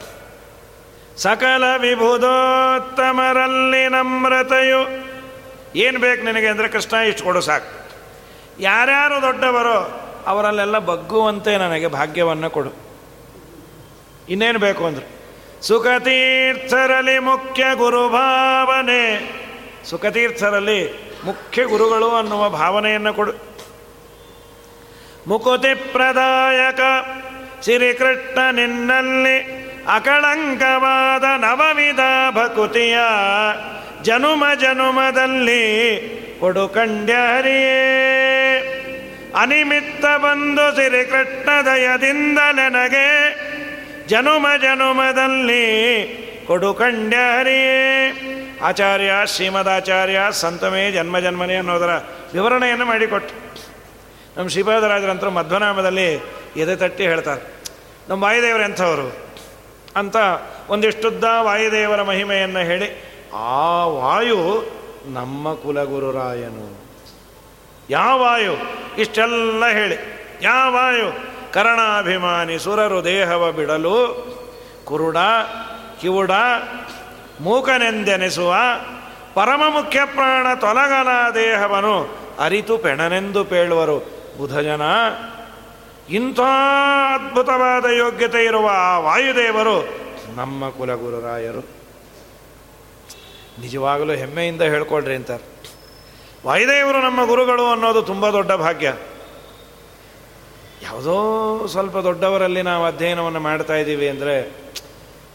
ಸಕಲ ವಿಭುದೋತ್ತಮರಲ್ಲಿ ನಮ್ರತೆಯು. ಏನು ಬೇಕು ನಿನಗೆ ಅಂದರೆ ಕೃಷ್ಣ ಇಷ್ಟು ಕೊಡು ಸಾಕು. ಯಾರ್ಯಾರು ದೊಡ್ಡವರೋ ಅವರಲ್ಲೆಲ್ಲ ಬಗ್ಗುವಂತೆ ನನಗೆ ಭಾಗ್ಯವನ್ನು ಕೊಡು. ಇನ್ನೇನು ಬೇಕು ಅಂದ್ರೆ, ಸುಖತೀರ್ಥರಲ್ಲಿ ಮುಖ್ಯ ಗುರುಭಾವನೆ. ಸುಖತೀರ್ಥರಲ್ಲಿ ಮುಖ್ಯ ಗುರುಗಳು ಅನ್ನುವ ಭಾವನೆಯನ್ನು ಕೊಡು. ಮುಕುತಿ ಪ್ರದಾಯಕ ಶ್ರೀಕೃಷ್ಣ ನಿನ್ನಲ್ಲಿ ಅಕಳಂಕವಾದ ನವವಿಧ ಭಕುತಿಯ ಜನುಮ ಜನುಮದಲ್ಲಿ ಕೊಡು ಕಂಡ್ಯರಿಯೇ ಅನಿಮಿತ್ತ ಬಂದು ಶ್ರೀಕೃಷ್ಣ ದಯದಿಂದ ನನಗೆ ಜನುಮ ಜನುಮದಲ್ಲಿ ಕೊಡು ಕಂಡ್ಯಾರಿಯೇ. ಆಚಾರ್ಯ, ಶ್ರೀಮದಾಚಾರ್ಯ, ಸಂತಮೇ, ಜನ್ಮ ಜನ್ಮನೇ ಅನ್ನೋದರ ವಿವರಣೆಯನ್ನು ಮಾಡಿಕೊಟ್ಟು. ನಮ್ಮ ಶ್ರೀಪಾದರಾಜರಂತರು ಮಧ್ವನಾಮದಲ್ಲಿ ಎದೆ ತಟ್ಟಿ ಹೇಳ್ತಾರೆ, ನಮ್ಮ ವಾಯುದೇವರು ಎಂಥವರು? ಅಂತ ಒಂದಿಷ್ಟುದ್ದ ವಾಯುದೇವರ ಮಹಿಮೆಯನ್ನು ಹೇಳಿ, ಆ ವಾಯು ನಮ್ಮ ಕುಲಗುರುರಾಯನು. ಯಾವ ವಾಯು ಇಷ್ಟೆಲ್ಲ ಹೇಳಿ. ಯಾವಾಯು? ಕರಣಾಭಿಮಾನಿ ಸುರರು ದೇಹವ ಬಿಡಲು, ಕುರುಡ, ಕಿವುಡ, ಮೂಕನೆಂದೆನಿಸುವ, ಪರಮ ಮುಖ್ಯ ಪ್ರಾಣ ತೊಲಗಲ ದೇಹವನು ಅರಿತು ಪೆಣನೆಂದು ಪೇಳುವರು. ಬುಧಜನ, ಇಂಥ ಅದ್ಭುತವಾದ ಯೋಗ್ಯತೆ ಇರುವ ಆ ವಾಯುದೇವರು ನಮ್ಮ ಕುಲಗುರುರಾಯರು ನಿಜವಾಗಲೂ ಹೆಮ್ಮೆಯಿಂದ ಹೇಳ್ಕೊಳ್ರಿ ಅಂತಾರೆ. ವಾಯುದೇವರು ನಮ್ಮ ಗುರುಗಳು ಅನ್ನೋದು ತುಂಬ ದೊಡ್ಡ ಭಾಗ್ಯ. ಯಾವುದೋ ಸ್ವಲ್ಪ ದೊಡ್ಡವರಲ್ಲಿ ನಾವು ಅಧ್ಯಯನವನ್ನು ಮಾಡ್ತಾ ಇದ್ದೀವಿ ಅಂದರೆ,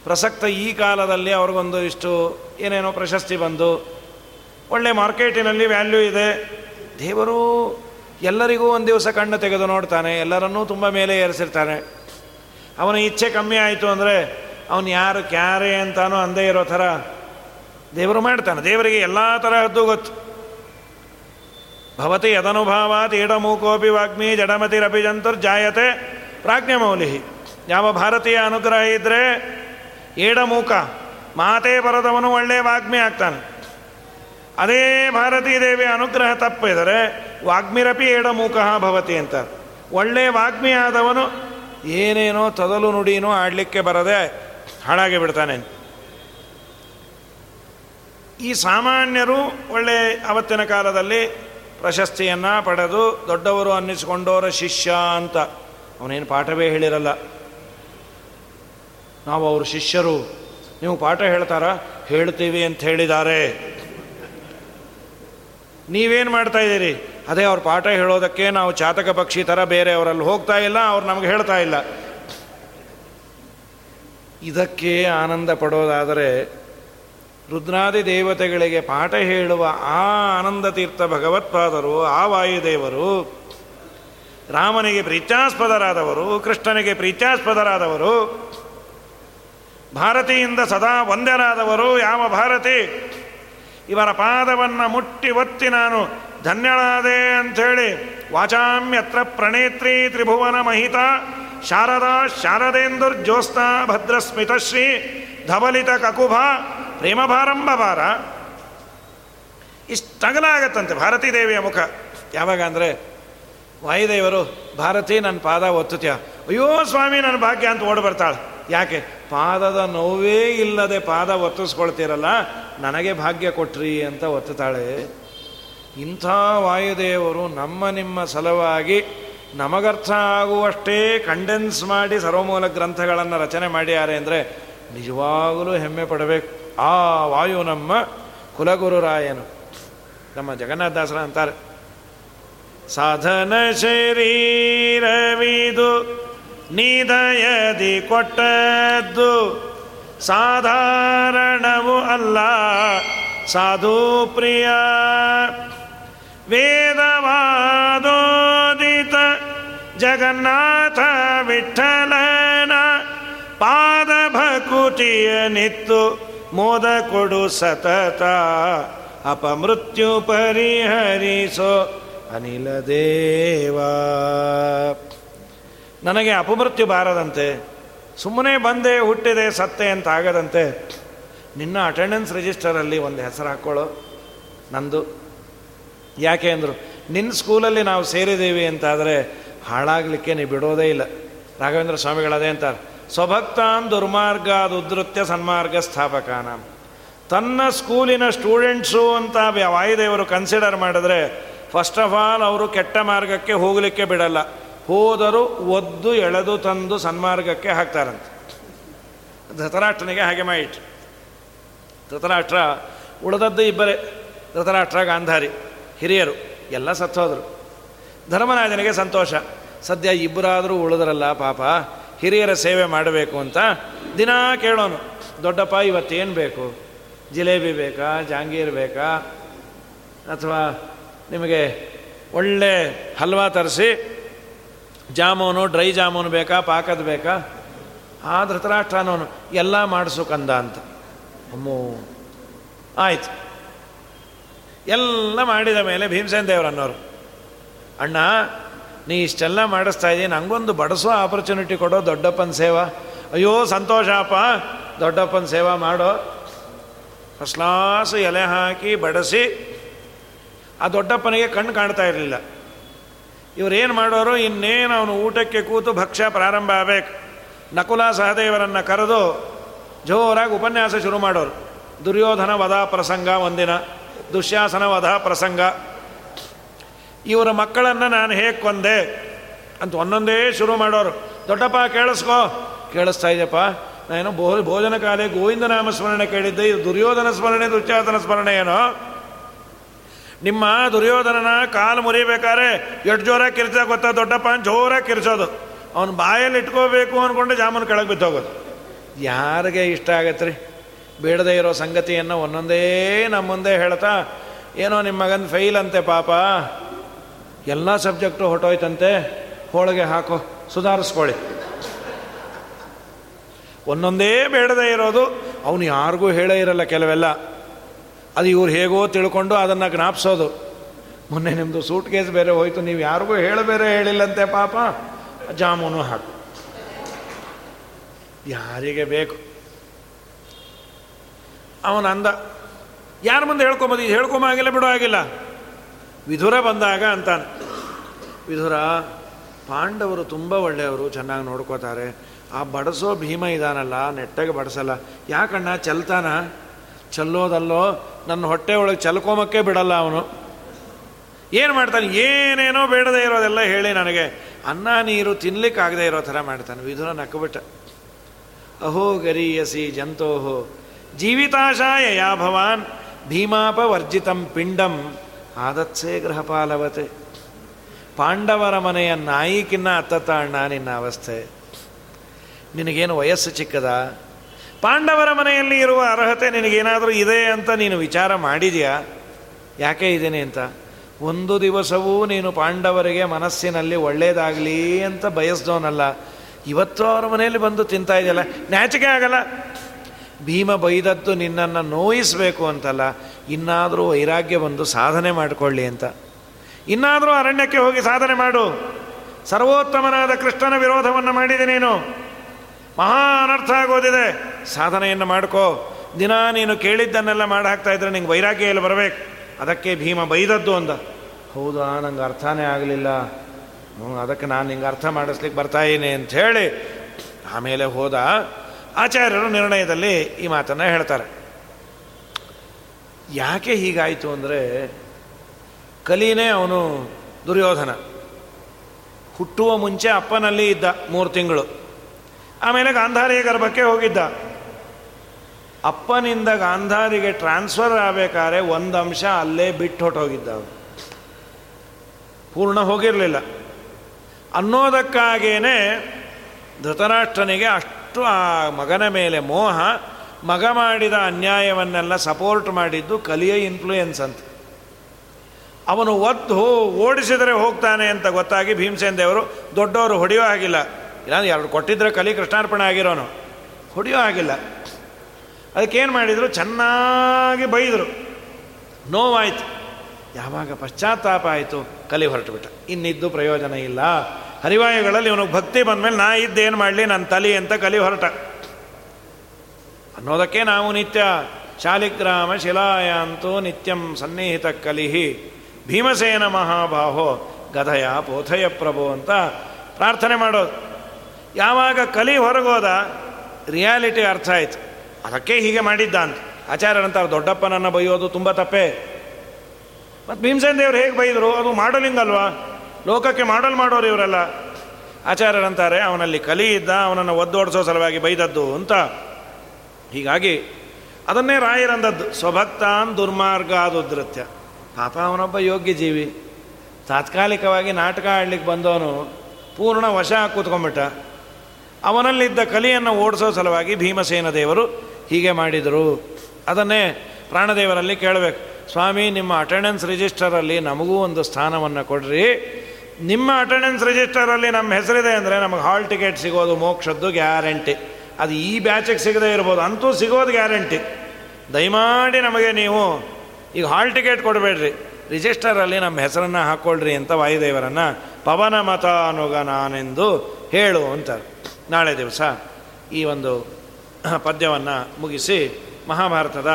ಪ್ರಸಕ್ತ ಈ ಕಾಲದಲ್ಲಿ ಅವ್ರಿಗೊಂದು ಇಷ್ಟು ಏನೇನೋ ಪ್ರಶಸ್ತಿ ಬಂದು, ಒಳ್ಳೆ ಮಾರ್ಕೆಟಿನಲ್ಲಿ ವ್ಯಾಲ್ಯೂ ಇದೆ. ದೇವರು ಎಲ್ಲರಿಗೂ ಒಂದು ದಿವಸ ಕಣ್ಣು ತೆಗೆದು ನೋಡ್ತಾನೆ, ಎಲ್ಲರನ್ನೂ ತುಂಬ ಮೇಲೆ ಏರಿಸಿರ್ತಾನೆ. ಅವನ ಇಚ್ಛೆ ಕಮ್ಮಿ ಆಯಿತು ಅಂದರೆ, ಅವನು ಯಾರು ಕ್ಯಾರೆ ಅಂತಾನೋ ಅಂದೇ ಇರೋ ಥರ ದೇವರು ಮಾಡ್ತಾನೆ. ದೇವರಿಗೆ ಎಲ್ಲ ತರಹದ್ದು ಗೊತ್ತು. ಭವತಿ ಯದನುಭಾವಾತ್ ಈಡಮೂಕೋಪಿ ವಾಗ್ಮಿ ಜಡಮತಿರಪಿ ಜಂತುರ್ಜಾಯತೆ ಪ್ರಾಜ್ಞಮೌಲಿ ಯಾವ ಭಾರತೀಯ ಅನುಗ್ರಹ ಇದ್ದರೆ ಏಡಮೂಕ ಮಾತೇ ಬರದವನು ಒಳ್ಳೆಯ ವಾಗ್ಮಿ ಆಗ್ತಾನೆ ಅದೇ ಭಾರತೀ ದೇವಿ ಅನುಗ್ರಹ ತಪ್ಪಿದರೆ ವಾಗ್ಮಿರಪಿ ಏಡಮೂಕಃ ಭವತಿ ಅಂತ। ಒಳ್ಳೆಯ ವಾಗ್ಮಿ ಆದವನು ಏನೇನೋ ತದಲು ನುಡಿನೋ ಆಡಲಿಕ್ಕೆ ಬರದೆ ಹಾಳಾಗಿ ಬಿಡ್ತಾನೆ। ಈ ಸಾಮಾನ್ಯರು ಒಳ್ಳೆ ಅವತ್ತಿನ ಕಾಲದಲ್ಲಿ ಪ್ರಶಸ್ತಿಯನ್ನು ಪಡೆದು ದೊಡ್ಡವರು ಅನ್ನಿಸಿಕೊಂಡವರ ಶಿಷ್ಯ ಅಂತ. ಅವನೇನು ಪಾಠವೇ ಹೇಳಿರಲ್ಲ. ನಾವು ಅವರು ಶಿಷ್ಯರು. ನೀವು ಪಾಠ ಹೇಳ್ತಾರಾ? ಹೇಳ್ತೀವಿ ಅಂತ ಹೇಳಿದ್ದಾರೆ. ನೀವೇನು ಮಾಡ್ತಾ ಇದ್ದೀರಿ? ಅದೇ ಅವ್ರ ಪಾಠ ಹೇಳೋದಕ್ಕೆ ನಾವು ಚಾತಕ ಪಕ್ಷಿ ಥರ ಬೇರೆಯವರಲ್ಲಿ ಹೋಗ್ತಾ ಇಲ್ಲ, ಅವ್ರು ನಮ್ಗೆ ಹೇಳ್ತಾ ಇಲ್ಲ. ಇದಕ್ಕೆ ಆನಂದ ಪಡೋದಾದರೆ ರುದ್ರಾದಿ ದೇವತೆಗಳಿಗೆ ಪಾಠ ಹೇಳುವ ಆ ಆನಂದ ತೀರ್ಥ ಭಗವತ್ಪಾದರು, ಆ ವಾಯುದೇವರು, ರಾಮನಿಗೆ ಪ್ರೀತ್ಯಾಸ್ಪದರಾದವರು, ಕೃಷ್ಣನಿಗೆ ಪ್ರೀತ್ಯಾಸ್ಪದರಾದವರು, ಭಾರತಿಯಿಂದ ಸದಾ ಒಂದೆರಾದವರು ಯಾವ ಭಾರತಿ? ಇವರ ಪಾದವನ್ನು ಮುಟ್ಟಿ ಒತ್ತಿ ನಾನು ಧನ್ಯಳಾದೆ ಅಂಥೇಳಿ ವಾಚಾಮ್ಯತ್ರ ಪ್ರಣೇತ್ರಿ ತ್ರಿಭುವನ ಮಹಿತ ಶಾರದಾ ಶಾರದೇಂದುರ್ಜ್ಯೋತ್ಸ್ನ ಭದ್ರಸ್ಮಿತಶ್ರೀ ಧವಲಿತ ಕಕುಭ ಪ್ರೇಮಭಾರಂಭಭಾರ ಇಷ್ಟಗಲಾಗತ್ತಂತೆ ಭಾರತೀ ದೇವಿಯ ಮುಖ. ಯಾವಾಗ ಅಂದರೆ, ವಾಯುದೇವರು, ಭಾರತಿ ನನ್ನ ಪಾದ ಒತ್ತುತ್ಯ. ಅಯ್ಯೋ ಸ್ವಾಮಿ ನನ್ನ ಭಾಗ್ಯ ಅಂತ ಓಡಿ ಬರ್ತಾಳೆ. ಯಾಕೆ? ಪಾದದ ನೋವೇ ಇಲ್ಲದೆ ಪಾದ ಒತ್ತಿಸ್ಕೊಳ್ತೀರಲ್ಲ, ನನಗೆ ಭಾಗ್ಯ ಕೊಟ್ರಿ ಅಂತ ಒತ್ತುತ್ತಾಳೆ. ಇಂಥ ವಾಯುದೇವರು ನಮ್ಮ ನಿಮ್ಮ ಸಲುವಾಗಿ ನಮಗರ್ಥ ಆಗುವಷ್ಟೇ ಕಂಡೆನ್ಸ್ ಮಾಡಿ ಸರ್ವಮೂಲ ಗ್ರಂಥಗಳನ್ನು ರಚನೆ ಮಾಡ್ಯಾರೆ ಅಂದರೆ ನಿಜವಾಗಲೂ ಹೆಮ್ಮೆ ಪಡಬೇಕು. ಆ ವಾಯು ನಮ್ಮ ಕುಲಗುರುರಾಯನು ನಮ್ಮ ಜಗನ್ನಾಥದಾಸರ ಅಂತಾರೆ. ಸಾಧನ ಶರೀರವಿದು, ನಿದಯದಿ ಕೊಟ್ಟದ್ದು, ಸಾಧಾರಣವು ಅಲ್ಲ, ಸಾಧು ಪ್ರಿಯ. ವೇದವಾದೋದಿತ ಜಗನ್ನಾಥ ವಿಠಲನ ಪಾದ ಭಕುಟಿಯ ನಿತ್ತು ಮೋದ ಕೊಡು ಸತತ. ಅಪಮೃತ್ಯು ಪರಿಹರಿಸೋ ಅನಿಲ ದೇವ. ನನಗೆ ಅಪಮೃತ್ಯು ಬಾರದಂತೆ, ಸುಮ್ಮನೆ ಬಂದೆ ಹುಟ್ಟಿದೆ ಸತ್ತೆ ಅಂತ ಆಗದಂತೆ, ನಿನ್ನ ಅಟೆಂಡೆನ್ಸ್ ರಿಜಿಸ್ಟರಲ್ಲಿ ಒಂದು ಹೆಸರು ಹಾಕ್ಕೊಳ್ಳೋ ನಂದು. ಯಾಕೆ ಅಂದರು ನಿನ್ನ ಸ್ಕೂಲಲ್ಲಿ ನಾವು ಸೇರಿದ್ದೀವಿ ಅಂತಾದರೆ ಹಾಳಾಗಲಿಕ್ಕೆ ನೀವು ಬಿಡೋದೇ ಇಲ್ಲ. ರಾಘವೇಂದ್ರ ಸ್ವಾಮಿಗಳದೇ ಅಂತಾರೆ ಸ್ವಭಕ್ತಾನ್ ದುರ್ಮಾರ್ಗ ಉದ್ಧತ್ಯ ಸನ್ಮಾರ್ಗ ಸ್ಥಾಪಕಾನ. ತನ್ನ ಸ್ಕೂಲಿನ ಸ್ಟೂಡೆಂಟ್ಸು ಅಂತ ವಾಯುದೇವರು ಕನ್ಸಿಡರ್ ಮಾಡಿದ್ರೆ ಫಸ್ಟ್ ಆಫ್ ಆಲ್ ಅವರು ಕೆಟ್ಟ ಮಾರ್ಗಕ್ಕೆ ಹೋಗಲಿಕ್ಕೆ ಬಿಡಲ್ಲ. ಹೋದರೂ ಒದ್ದು, ಎಳೆದು ತಂದು ಸನ್ಮಾರ್ಗಕ್ಕೆ ಹಾಕ್ತಾರಂತೆ. ಧೃತರಾಷ್ಟ್ರನಿಗೆ ಹಾಗೆ ಮಾಡಿಟ್ರು ಧೃತರಾಷ್ಟ್ರ, ಉಳಿದದ್ದು ಇಬ್ಬರೇ. ಧೃತರಾಷ್ಟ್ರ, ಗಾಂಧಾರಿ, ಹಿರಿಯರು, ಎಲ್ಲ ಸತ್ತೋದರು. ಧರ್ಮರಾಜನಿಗೆ ಸಂತೋಷ. ಸದ್ಯ ಇಬ್ಬರಾದರೂ ಉಳಿದ್ರಲ್ಲ ಪಾಪ. ಹಿರಿಯರ ಸೇವೆ ಮಾಡಬೇಕು ಅಂತ ದಿನ ಕೇಳೋನು. ದೊಡ್ಡಪ್ಪ ಇವತ್ತೇನು ಬೇಕು? ಜಿಲೇಬಿ ಬೇಕಾ? ಜಾಂಗೀರ್ ಬೇಕಾ? ಅಥವಾ ನಿಮಗೆ ಒಳ್ಳೆ ಹಲ್ವಾ ತರಿಸಿ, ಜಾಮೂನು, ಡ್ರೈ ಜಾಮೂನು ಬೇಕಾ? ಪಾಕದ ಬೇಕಾ? ಆ ಧೃತರಾಷ್ಟ್ರನವನು ಎಲ್ಲ ಮಾಡಿಸು ಕಂದ ಅಂತ. ಅಮ್ಮೋ. ಆಯ್ತು. ಎಲ್ಲ ಮಾಡಿದ ಮೇಲೆ ಭೀಮಸೇನ್ ದೇವರನ್ನೋರು ಅಣ್ಣ ನೀ ಇಷ್ಟೆಲ್ಲ ಮಾಡಿಸ್ತಾ ಇದ್ದೀನಿ ನಂಗೊಂದು ಬಡಿಸೋ ಆಪರ್ಚುನಿಟಿ ಕೊಡೋ ದೊಡ್ಡಪ್ಪನ ಸೇವಾ. ಅಯ್ಯೋ, ಸಂತೋಷಪ್ಪ. ದೊಡ್ಡಪ್ಪನ ಸೇವಾ ಮಾಡೋ. ಫಸ್ಟ್ ಎಲೆ ಹಾಕಿ ಬಡಿಸಿ. ಆ ದೊಡ್ಡಪ್ಪನಿಗೆ ಕಣ್ಣು ಕಾಣ್ತಾ ಇರಲಿಲ್ಲ. ಇವರೇನು ಮಾಡೋರು, ಇನ್ನೇನು ಅವನು ಊಟಕ್ಕೆ ಕೂತು ಭಕ್ಷ್ಯ ಪ್ರಾರಂಭ ಆಗಬೇಕು. ನಕುಲ ಸಹದೇವರನ್ನು ಕರೆದು ಜೋರಾಗಿ ಉಪನ್ಯಾಸ ಶುರು ಮಾಡೋರು. ದುರ್ಯೋಧನ ವಧಾ ಪ್ರಸಂಗ ಒಂದಿನ, ದುಶ್ಯಾಸನ ವಧ ಪ್ರಸಂಗ. ಇವರ ಮಕ್ಕಳನ್ನು ನಾನು ಹೇಗೆ ಕೊಂದೆ ಅಂತ ಒಂದೊಂದೇ ಶುರು ಮಾಡೋರು. ದೊಡ್ಡಪ್ಪ, ಕೇಳಿಸ್ಕೋ. ಕೇಳಿಸ್ತಾ ಇದೆಯಪ್ಪ. ನಾನು ಭೋ, ಭೋಜನ ಕಾಲೇ ಗೋವಿಂದ ನಾಮ ಸ್ಮರಣೆ ಕೇಳಿದ್ದೆ. ಇದು ದುರ್ಯೋಧನ ಸ್ಮರಣೆ, ದುರ್ಚಾತನ ಸ್ಮರಣೆ ಏನೋ. ನಿಮ್ಮ ದುರ್ಯೋಧನನ ಕಾಲು ಮುರಿಬೇಕಾದ್ರೆ ಎಷ್ಟು ಜೋರಾಗಿ ಕಿರ್ಚ ಗೊತ್ತಾ? ದೊಡ್ಡಪ್ಪ ಜೋರಾಗಿ ಕಿರ್ಚೋದು. ಅವನು ಬಾಯಲ್ಲಿ ಇಟ್ಕೋಬೇಕು ಅಂದ್ಕೊಂಡು ಜಾಮೂನು ಕೆಳಗೆ ಬಿತ್ತೋಗೋದು ಯಾರಿಗೆ ಇಷ್ಟ ಆಗತ್ತೆ ರೀ ಬೇಡದೇ ಇರೋ ಸಂಗತಿಯನ್ನು ಒಂದೊಂದೇ ನಮ್ಮ ಮುಂದೆ ಹೇಳ್ತಾ, ಏನೋ ನಿಮ್ಮ ಮಗನ ಫೈಲ್ ಅಂತೆ ಪಾಪ. ಎಲ್ಲ ಸಬ್ಜೆಕ್ಟು ಹೊಟ್ಟೋಯ್ತಂತೆ ಹೋಳಿಗೆ ಹಾಕೋ, ಸುಧಾರಿಸ್ಕೊಳ್ಳಿ. ಒಂದೊಂದೇ ಬೇಡದೇ ಇರೋದು, ಅವನು ಯಾರಿಗೂ ಹೇಳೇ ಇರಲ್ಲ ಕೆಲವೆಲ್ಲ. ಅದು ಇವ್ರು ಹೇಗೋ ತಿಳ್ಕೊಂಡು ಅದನ್ನು ಜ್ಞಾಪಿಸೋದು. ಮೊನ್ನೆ ನಿಮ್ಮದು ಸೂಟ್ ಕೇಸ್ ಬೇರೆ ಹೋಯ್ತು, ನೀವು ಯಾರಿಗೂ ಹೇಳ ಬೇರೆ ಹೇಳಿಲ್ಲಂತೆ ಪಾಪ. ಜಾಮೂನು ಹಾಕು. ಯಾರಿಗೆ ಬೇಕು? ಅವನ ಅಂದ ಯಾರ ಮುಂದೆ ಹೇಳ್ಕೊಂಬೋದು ಹೇಳ್ಕೊಂಬಾಗಿಲ್ಲ ಬಿಡೋ ಆಗಿಲ್ಲ. ವಿಧುರ ಬಂದಾಗ ಅಂತಾನೆ. ವಿಧುರ, ಪಾಂಡವರು ತುಂಬ ಒಳ್ಳೆಯವರು, ಚೆನ್ನಾಗಿ ನೋಡ್ಕೋತಾರೆ. ಆ ಬಡಸೋ ಭೀಮ ಇದಾನಲ್ಲ, ನೆಟ್ಟಗೆ ಬಡಸಲ್ಲ. ಯಾಕಣ್ಣ, ಚಲ್ತಾನ? ಚಲ್ಲೋದಲ್ಲೋ, ನನ್ನ ಹೊಟ್ಟೆ ಒಳಗೆ ಚಲ್ಕೋಮಕ್ಕೆ ಬಿಡಲ್ಲ ಅವನು. ಏನು ಮಾಡ್ತಾನೆ? ಏನೇನೋ ಬೇಡದೇ ಇರೋದೆಲ್ಲ ಹೇಳಿ ನನಗೆ. ಅನ್ನ, ನೀರು ತಿನ್ಲಿಕ್ಕಾಗದೇ ಇರೋ ಥರ ಮಾಡ್ತಾನೆ. ವಿಧುರ ನಕ್ಕಬಿಟ್ಟ ಅಹೋ, ಗರಿಯಸಿ, ಜಂತೋಹೋ. ಜೀವಿತಾಶಾಯ ಯಾ ಭವಾನ್ ಭೀಮಾಪವರ್ಜಿತಂ ಪಿಂಡಂ. ಆದತ್ಸೇ ಗೃಹಪಾಲವತೆ. ಪಾಂಡವರ ಮನೆಯ ನಾಯಿಕಿನ್ನ ಅತ್ತತ್ತ ಅಣ್ಣ ನಿನ್ನ ಅವಸ್ಥೆ. ನಿನಗೇನು ವಯಸ್ಸು ಚಿಕ್ಕದ? ಪಾಂಡವರ ಮನೆಯಲ್ಲಿ ಇರುವ ಅರ್ಹತೆ ನಿನಗೇನಾದರೂ ಇದೆ ಅಂತ ನೀನು ವಿಚಾರ ಮಾಡಿದೆಯಾ? ಯಾಕೆ ಇದ್ದೇನೆ ಅಂತ? ಒಂದು ದಿವಸವೂ ನೀನು ಪಾಂಡವರಿಗೆ ಮನಸ್ಸಿನಲ್ಲಿ ಒಳ್ಳೇದಾಗಲಿ ಅಂತ ಬಯಸ್ದವನಲ್ಲ. ಇವತ್ತು ಅವರ ಮನೆಯಲ್ಲಿ ಬಂದು ತಿಂತಾ ಇದೆಯಲ್ಲ ನ್ಯಾಚಿಕೆ ಆಗಲ್ಲ. ಭೀಮ ಬೈದದ್ದು ನಿನ್ನನ್ನು ನೋಯಿಸಬೇಕು ಅಂತಲ್ಲ. ಇನ್ನಾದರೂ ವೈರಾಗ್ಯ ಬಂದು ಸಾಧನೆ ಮಾಡಿಕೊಳ್ಳಿ ಅಂತ. ಇನ್ನಾದರೂ ಅರಣ್ಯಕ್ಕೆ ಹೋಗಿ ಸಾಧನೆ ಮಾಡು. ಸರ್ವೋತ್ತಮನಾದ ಕೃಷ್ಣನ ವಿರೋಧವನ್ನು ಮಾಡಿದೆ ನೀನು. ಮಹಾ ಅನರ್ಥ ಆಗೋದಿದೆ. ಸಾಧನೆಯನ್ನು ಮಾಡ್ಕೋ. ದಿನ ನೀನು ಕೇಳಿದ್ದನ್ನೆಲ್ಲ ಮಾಡಿ ಹಾಕ್ತಾ ಇದ್ರೆ ನಿಂಗೆ ವೈರಾಗ್ಯ ಎಲ್ಲ ಬರಬೇಕು. ಅದಕ್ಕೆ ಭೀಮ ಬೈದದ್ದು ಅಂದ. ಹೌದಾ, ನಂಗೆ ಅರ್ಥನೇ ಆಗಲಿಲ್ಲ. ಅದಕ್ಕೆ ನಾನು ನಿಂಗೆ ಅರ್ಥ ಮಾಡಿಸ್ಲಿಕ್ಕೆ ಬರ್ತಾಯಿನಿ ಅಂತ ಹೇಳಿ ಆಮೇಲೆ ಹೋದ. ಆಚಾರ್ಯರು ನಿರ್ಣಯದಲ್ಲಿ ಈ ಮಾತನ್ನು ಹೇಳ್ತಾರೆ. ಯಾಕೆ ಹೀಗಾಯಿತು ಅಂದರೆ ಕಲಿನೇ ಅವನು ದುರ್ಯೋಧನ. ಹುಟ್ಟುವ ಮುಂಚೆ ಅಪ್ಪನಲ್ಲಿ ಇದ್ದ ಮೂರು ತಿಂಗಳು. ಆಮೇಲೆ ಗಾಂಧಾರಿಯ ಗರ್ಭಕ್ಕೆ ಹೋಗಿದ್ದ. ಅಪ್ಪನಿಂದ ಗಾಂಧಾರಿಗೆ ಟ್ರಾನ್ಸ್ಫರ್ ಆಗಬೇಕಾದ್ರೆ ಒಂದು ಅಂಶ ಅಲ್ಲೇ ಬಿಟ್ಟು ಹೊಟ್ಟೋಗಿದ್ದ ಪೂರ್ಣ ಹೋಗಿರಲಿಲ್ಲ. ಅನ್ನೋದಕ್ಕಾಗೇನೆ ಧೃತರಾಷ್ಟ್ರನಿಗೆ ಅಷ್ಟು ಆ ಮಗನ ಮೇಲೆ ಮೋಹ ಮಗ ಮಾಡಿದ ಅನ್ಯಾಯವನ್ನೆಲ್ಲ ಸಪೋರ್ಟ್ ಮಾಡಿದ್ದು ಕಲಿಯ ಇನ್ಫ್ಲೂಯೆನ್ಸ್ ಅಂತ. ಅವನು ಒದ್ದು ಓಡಿಸಿದರೆ ಹೋಗ್ತಾನೆ ಅಂತ ಗೊತ್ತಾಗಿ ಭೀಮಸೇನ್ ದೇವರು ದೊಡ್ಡವರು ಹೊಡೆಯೋ ಆಗಿಲ್ಲ ಇಲ್ಲಾಂದ್ರೆ ಎರಡು ಕೊಟ್ಟಿದ್ರೆ ಕಲಿ ಕೃಷ್ಣಾರ್ಪಣೆ ಆಗಿರೋನು. ಹೊಡೆಯೋ ಆಗಿಲ್ಲ ಅದಕ್ಕೇನು ಮಾಡಿದರು? ಚೆನ್ನಾಗಿ ಬೈದರು. ನೋವಾಯಿತು. ಯಾವಾಗ ಪಶ್ಚಾತ್ತಾಪ ಆಯಿತು, ಕಲಿ ಹೊರಟು ಬಿಟ್ಟ ಇನ್ನಿದ್ದು ಪ್ರಯೋಜನ ಇಲ್ಲ. ಹರಿವಾಯುಗಳಲ್ಲಿ ಇವನಿಗೆ ಭಕ್ತಿ ಬಂದಮೇಲೆ ನಾ ಇದ್ದೇನು ಮಾಡಲಿ? ನನ್ನ ತಲೆ ಅಂತ ಕಲಿ ಹೊರಟ. ಅನ್ನೋದಕ್ಕೆ ನಾವು ನಿತ್ಯ ಶಾಲಿಗ್ರಾಮ ಶಿಲಾಯಾಂತೂ ನಿತ್ಯಂ ಸನ್ನಿಹಿತ ಕಲಿಹಿ. ಭೀಮಸೇನ ಮಹಾಬಾಹೋ ಗದಯ ಪೋಥಯ ಪ್ರಭು ಅಂತ ಪ್ರಾರ್ಥನೆ ಮಾಡೋದು. ಯಾವಾಗ ಕಲಿ ಹೊರಗೋದ, ರಿಯಾಲಿಟಿ ಅರ್ಥ ಆಯ್ತು. ಅದಕ್ಕೆ ಹೀಗೆ ಮಾಡಿದ್ದ ಅಂತ ಆಚಾರ್ಯರಂತಾರೆ ದೊಡ್ಡಪ್ಪನನ್ನು ಬೈಯೋದು ತುಂಬ ತಪ್ಪೇ. ಮತ್ತು ಭೀಮಸೇನ ದೇವ್ರು ಹೇಗೆ ಬೈದರು? ಅದು ಮಾಡಲಿಂಗ್ ಅಲ್ವಾ ಲೋಕಕ್ಕೆ ಮಾಡಲ್ ಮಾಡೋರು ಇವರೆಲ್ಲ. ಆಚಾರ್ಯರಂತಾರೆ ಅವನಲ್ಲಿ ಕಲಿ ಇದ್ದ, ಅವನನ್ನು ಒದ್ದೋಡಿಸೋ ಸಲುವಾಗಿ ಬೈದದ್ದು ಅಂತ. ಹೀಗಾಗಿ ಅದನ್ನೇ ರಾಯರಂದದ್ದು ಸ್ವಭಕ್ತಾನ್ ದುರ್ಮಾರ್ಗಾದುದೃತ್ಯ ಪಾಪ ಅವನೊಬ್ಬ ಯೋಗ್ಯ ಜೀವಿ ತಾತ್ಕಾಲಿಕವಾಗಿ ನಾಟಕ ಆಡ್ಲಿಕ್ಕೆ ಬಂದವನು ಪೂರ್ಣ ವಶ ಕೂತ್ಕೊಂಡ್ಬಿಟ್ಟ. ಅವನಲ್ಲಿದ್ದ ಕಲಿಯನ್ನು ಓಡಿಸೋ ಸಲುವಾಗಿ ಭೀಮಸೇನ ದೇವರು ಹೀಗೆ ಮಾಡಿದರು. ಅದನ್ನೇ ಪ್ರಾಣದೇವರಲ್ಲಿ ಕೇಳಬೇಕು. ಸ್ವಾಮಿ, ನಿಮ್ಮ ಅಟೆಂಡೆನ್ಸ್ ರಿಜಿಸ್ಟರಲ್ಲಿ ನಮಗೂ ಒಂದು ಸ್ಥಾನವನ್ನು ಕೊಡ್ರಿ. ನಿಮ್ಮ ಅಟೆಂಡೆನ್ಸ್ ರಿಜಿಸ್ಟರಲ್ಲಿ ನಮ್ಮ ಹೆಸರಿದೆ ಅಂದರೆ ನಮಗೆ ಹಾಲ್ ಟಿಕೆಟ್ ಸಿಗೋದು, ಮೋಕ್ಷದ್ದು ಗ್ಯಾರಂಟಿ. ಅದು ಈ ಬ್ಯಾಚಿಗೆ ಸಿಗದೇ ಇರ್ಬೋದು. ಅಂತೂ ಸಿಗೋದು ಗ್ಯಾರಂಟಿ. ದಯಮಾಡಿ ನಮಗೆ ನೀವು ಈಗ ಹಾಲ್ ಟಿಕೆಟ್ ಕೊಡಬೇಡ್ರಿ. ರಿಜಿಸ್ಟರಲ್ಲಿ ನಮ್ಮ ಹೆಸರನ್ನು ಹಾಕ್ಕೊಳ್ರಿ ಅಂತ ವಾಯುದೇವರನ್ನು ಪವನ ಮತ ಅನುಗ ನಾನೆಂದು ಹೇಳು ಅಂತಾರೆ ನಾಳೆ ದಿವಸ ಈ ಒಂದು ಪದ್ಯವನ್ನು ಮುಗಿಸಿ ಮಹಾಭಾರತದ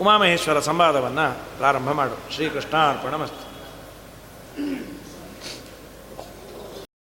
ಉಮಾಮಹೇಶ್ವರ ಸಂವಾದವನ್ನು ಪ್ರಾರಂಭ ಮಾಡು. ಶ್ರೀಕೃಷ್ಣ ಅರ್ಪಣ ಮಸ್ತು